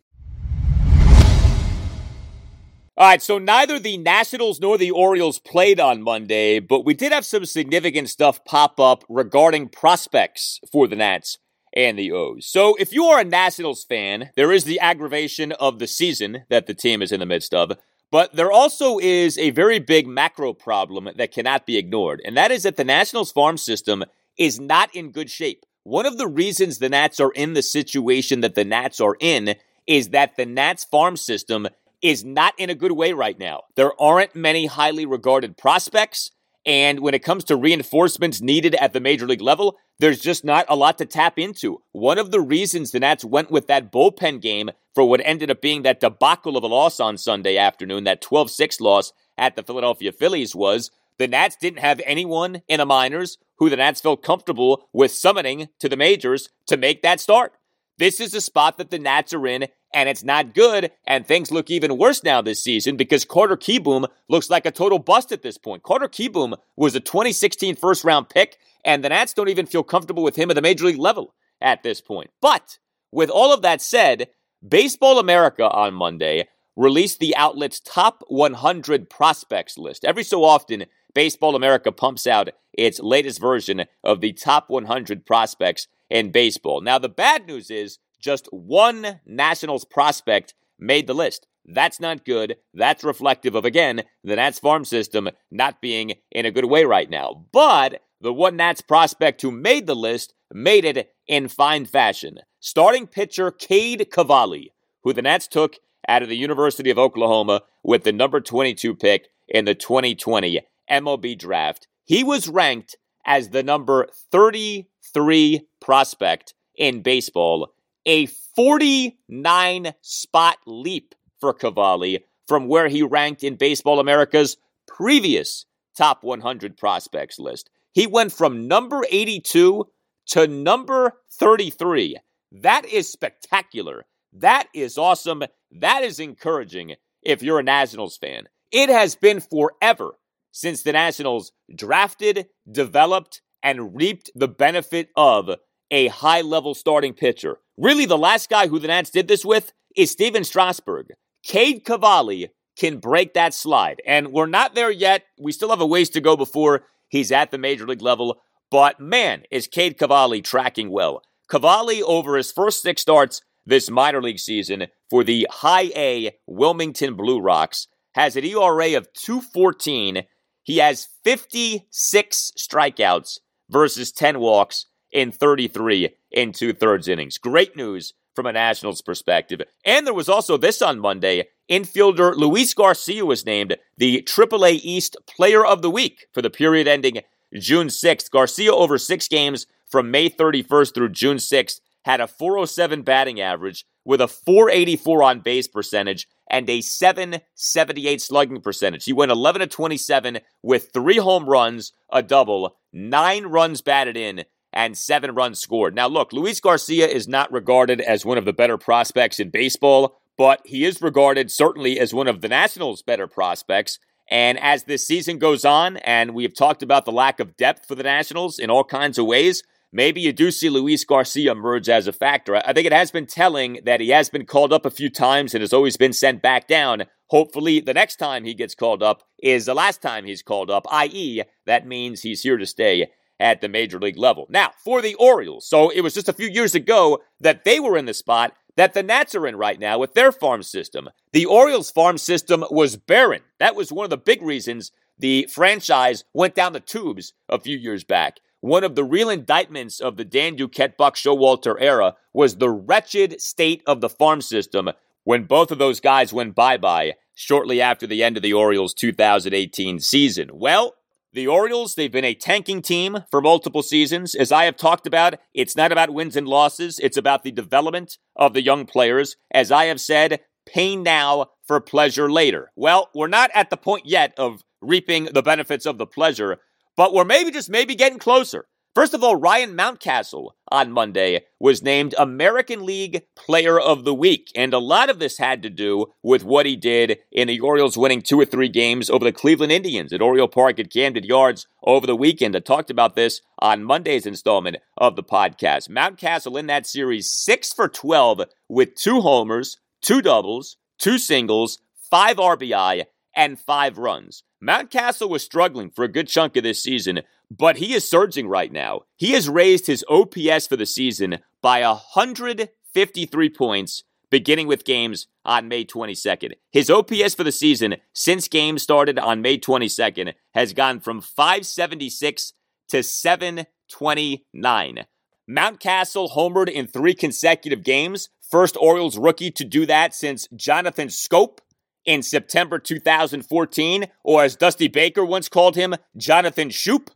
S1: All right, so neither the Nationals nor the Orioles played on Monday, but we did have some significant stuff pop up regarding prospects for the Nats and the O's. So if you are a Nationals fan, there is the aggravation of the season that the team is in the midst of, but there also is a very big macro problem that cannot be ignored, and that is that the Nationals farm system is not in good shape. One of the reasons the Nats are in the situation that the Nats are in is that the Nats farm system is not in a good way right now. There aren't many highly regarded prospects. And when it comes to reinforcements needed at the major league level, there's just not a lot to tap into. One of the reasons the Nats went with that bullpen game for what ended up being that debacle of a loss on Sunday afternoon, that 12 6 loss at the Philadelphia Phillies, was the Nats didn't have anyone in the minors who the Nats felt comfortable with summoning to the majors to make that start. This is a spot that the Nats are in, and it's not good. And things look even worse now this season because Carter Kieboom looks like a total bust at this point. Carter Kieboom was a 2016 first round pick, and the Nats don't even feel comfortable with him at the major league level at this point. But with all of that said, Baseball America on Monday released the outlet's top 100 prospects list. Every so often, Baseball America pumps out its latest version of the top 100 prospects in baseball. Now, the bad news is just one Nationals prospect made the list. That's not good. That's reflective of, again, the Nats farm system not being in a good way right now. But the one Nats prospect who made the list made it in fine fashion. Starting pitcher Cade Cavalli, who the Nats took out of the University of Oklahoma with the number 22 pick in the 2020 MLB draft. He was ranked as the number 33 prospect in baseball, a 49 spot leap for Cavalli from where he ranked in Baseball America's previous top 100 prospects list. He went from number 82 to number 33. That is spectacular. That is awesome. That is encouraging if you're a Nationals fan. It has been forever since the Nationals drafted, developed, and reaped the benefit of a high level starting pitcher. Really, the last guy who the Nats did this with is Stephen Strasburg. Cade Cavalli can break that slide. And we're not there yet. We still have a ways to go before he's at the major league level. But man, is Cade Cavalli tracking well. Cavalli, over his first six starts this minor league season for the high A Wilmington Blue Rocks, has an ERA of 214 he has 56 strikeouts versus 10 walks in 33 in two thirds innings. Great news from a Nationals perspective. And there was also this on Monday infielder Luis Garcia was named the AAA East Player of the Week for the period ending June 6th. Garcia, over six games from May 31st through June 6th, had a 407 batting average with a 484 on base percentage and a 778 slugging percentage. He went 11 to 27 with three home runs, a double, nine runs batted in, and seven runs scored. Now, look, Luis Garcia is not regarded as one of the better prospects in baseball, but he is regarded certainly as one of the Nationals' better prospects. And as this season goes on, and we have talked about the lack of depth for the Nationals in all kinds of ways, maybe you do see Luis Garcia emerge as a factor. I think it has been telling that he has been called up a few times and has always been sent back down. Hopefully, the next time he gets called up is the last time he's called up, i.e., that means he's here to stay at the major league level. Now, for the Orioles, so it was just a few years ago that they were in the spot that the Nats are in right now with their farm system. The Orioles farm system was barren. That was one of the big reasons the franchise went down the tubes a few years back. One of the real indictments of the Dan Duquette Buck Showalter era was the wretched state of the farm system when both of those guys went bye bye shortly after the end of the Orioles 2018 season. Well, the Orioles, they've been a tanking team for multiple seasons. As I have talked about, it's not about wins and losses, it's about the development of the young players. As I have said, pain now for pleasure later. Well, we're not at the point yet of reaping the benefits of the pleasure, but we're maybe just maybe getting closer. First of all, Ryan Mountcastle on Monday was named American League Player of the Week. And a lot of this had to do with what he did in the Orioles winning two or three games over the Cleveland Indians at Oriole Park at Camden Yards over the weekend. I talked about this on Monday's installment of the podcast. Mountcastle in that series, six for 12 with two homers, two doubles, two singles, five RBI, and five runs. Mountcastle was struggling for a good chunk of this season, but he is surging right now. He has raised his OPS for the season by 153 points, beginning with games on May 22nd. His OPS for the season since games started on May 22nd has gone from 576 to 729. Mountcastle homered in three consecutive games. First Orioles rookie to do that since Jonathan Schoop in September 2014, or as Dusty Baker once called him, Jonathan Shoop.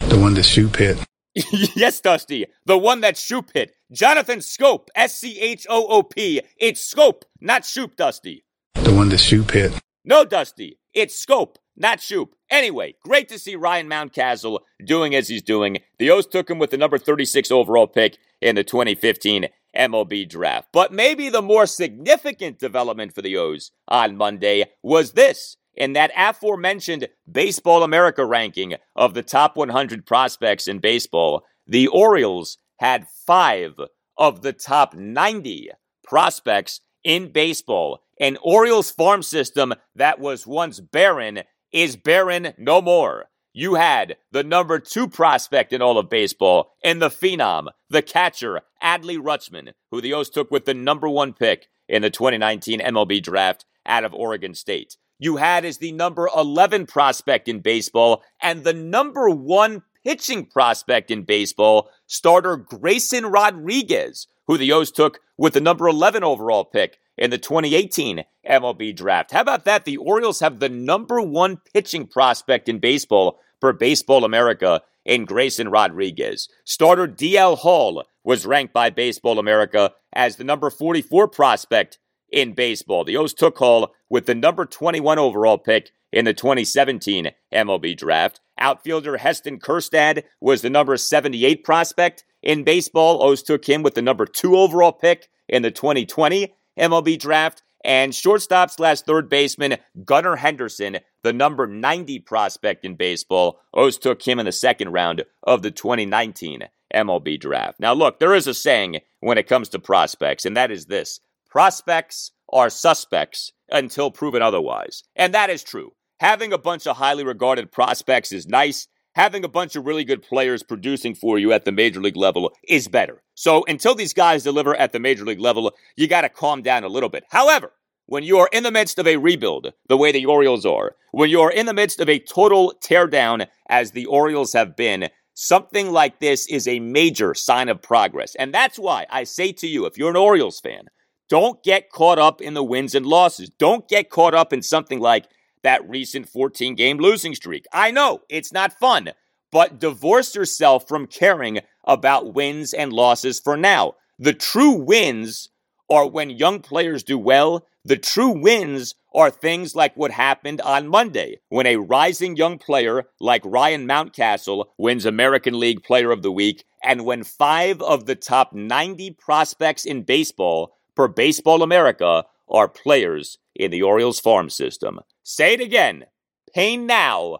S12: The one that Shoop hit.
S1: yes, Dusty. The one that Shoop hit. Jonathan Scope, S C H O O P. It's Scope, not Shoop, Dusty.
S12: The one that Shoop hit.
S1: No, Dusty. It's Scope, not Shoop. Anyway, great to see Ryan Mountcastle doing as he's doing. The O's took him with the number 36 overall pick in the 2015 MLB draft. But maybe the more significant development for the O's on Monday was this in that aforementioned Baseball America ranking of the top 100 prospects in baseball. The Orioles had five of the top 90 prospects in baseball. An Orioles farm system that was once barren is barren no more you had the number two prospect in all of baseball and the phenom, the catcher, Adley Rutschman, who the O's took with the number one pick in the 2019 MLB draft out of Oregon State. You had as the number 11 prospect in baseball and the number one pitching prospect in baseball, starter Grayson Rodriguez, who the O's took with the number 11 overall pick in the 2018 MLB draft. How about that? The Orioles have the number one pitching prospect in baseball for Baseball America in Grayson Rodriguez. Starter DL Hall was ranked by Baseball America as the number 44 prospect in baseball. The O's took Hall with the number 21 overall pick in the 2017 MLB draft. Outfielder Heston Kjerstad was the number 78 prospect in baseball. O's took him with the number 2 overall pick in the 2020 MLB draft. And shortstop slash third baseman Gunnar Henderson, the number 90 prospect in baseball. O's took him in the second round of the 2019 MLB draft. Now, look, there is a saying when it comes to prospects, and that is this prospects are suspects until proven otherwise. And that is true. Having a bunch of highly regarded prospects is nice, having a bunch of really good players producing for you at the major league level is better. So until these guys deliver at the major league level, you got to calm down a little bit. However, when you are in the midst of a rebuild, the way the Orioles are, when you are in the midst of a total teardown, as the Orioles have been, something like this is a major sign of progress. And that's why I say to you, if you're an Orioles fan, Don't get caught up in the wins and losses. Don't get caught up in something like that recent 14 game losing streak. I know it's not fun, but divorce yourself from caring about wins and losses for now. The true wins are when young players do well. The true wins are things like what happened on Monday when a rising young player like Ryan Mountcastle wins American League Player of the Week and when five of the top 90 prospects in baseball per Baseball America are players in the Orioles farm system. Say it again pain now,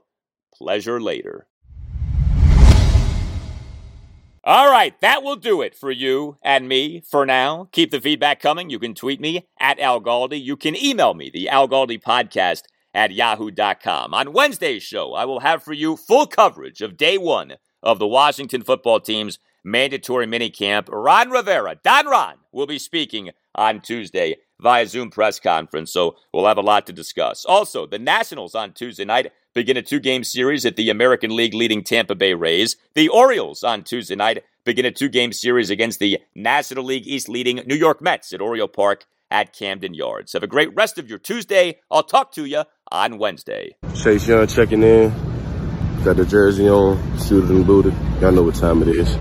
S1: pleasure later. All right, that will do it for you and me for now. Keep the feedback coming. You can tweet me at Al Galdi. You can email me, the Al Galdi podcast at yahoo.com. On Wednesday's show, I will have for you full coverage of day one of the Washington football team's mandatory minicamp. Ron Rivera, Don Ron, will be speaking on Tuesday via Zoom press conference, so we'll have a lot to discuss. Also, the Nationals on Tuesday night begin a two game series at the American League leading Tampa Bay Rays. The Orioles on Tuesday night begin a two game series against the National League East leading New York Mets at Oriole Park at Camden Yards. Have a great rest of your Tuesday. I'll talk to you on Wednesday.
S3: Chase Young checking in. Got the jersey on, suited and booted. Y'all know what time it is.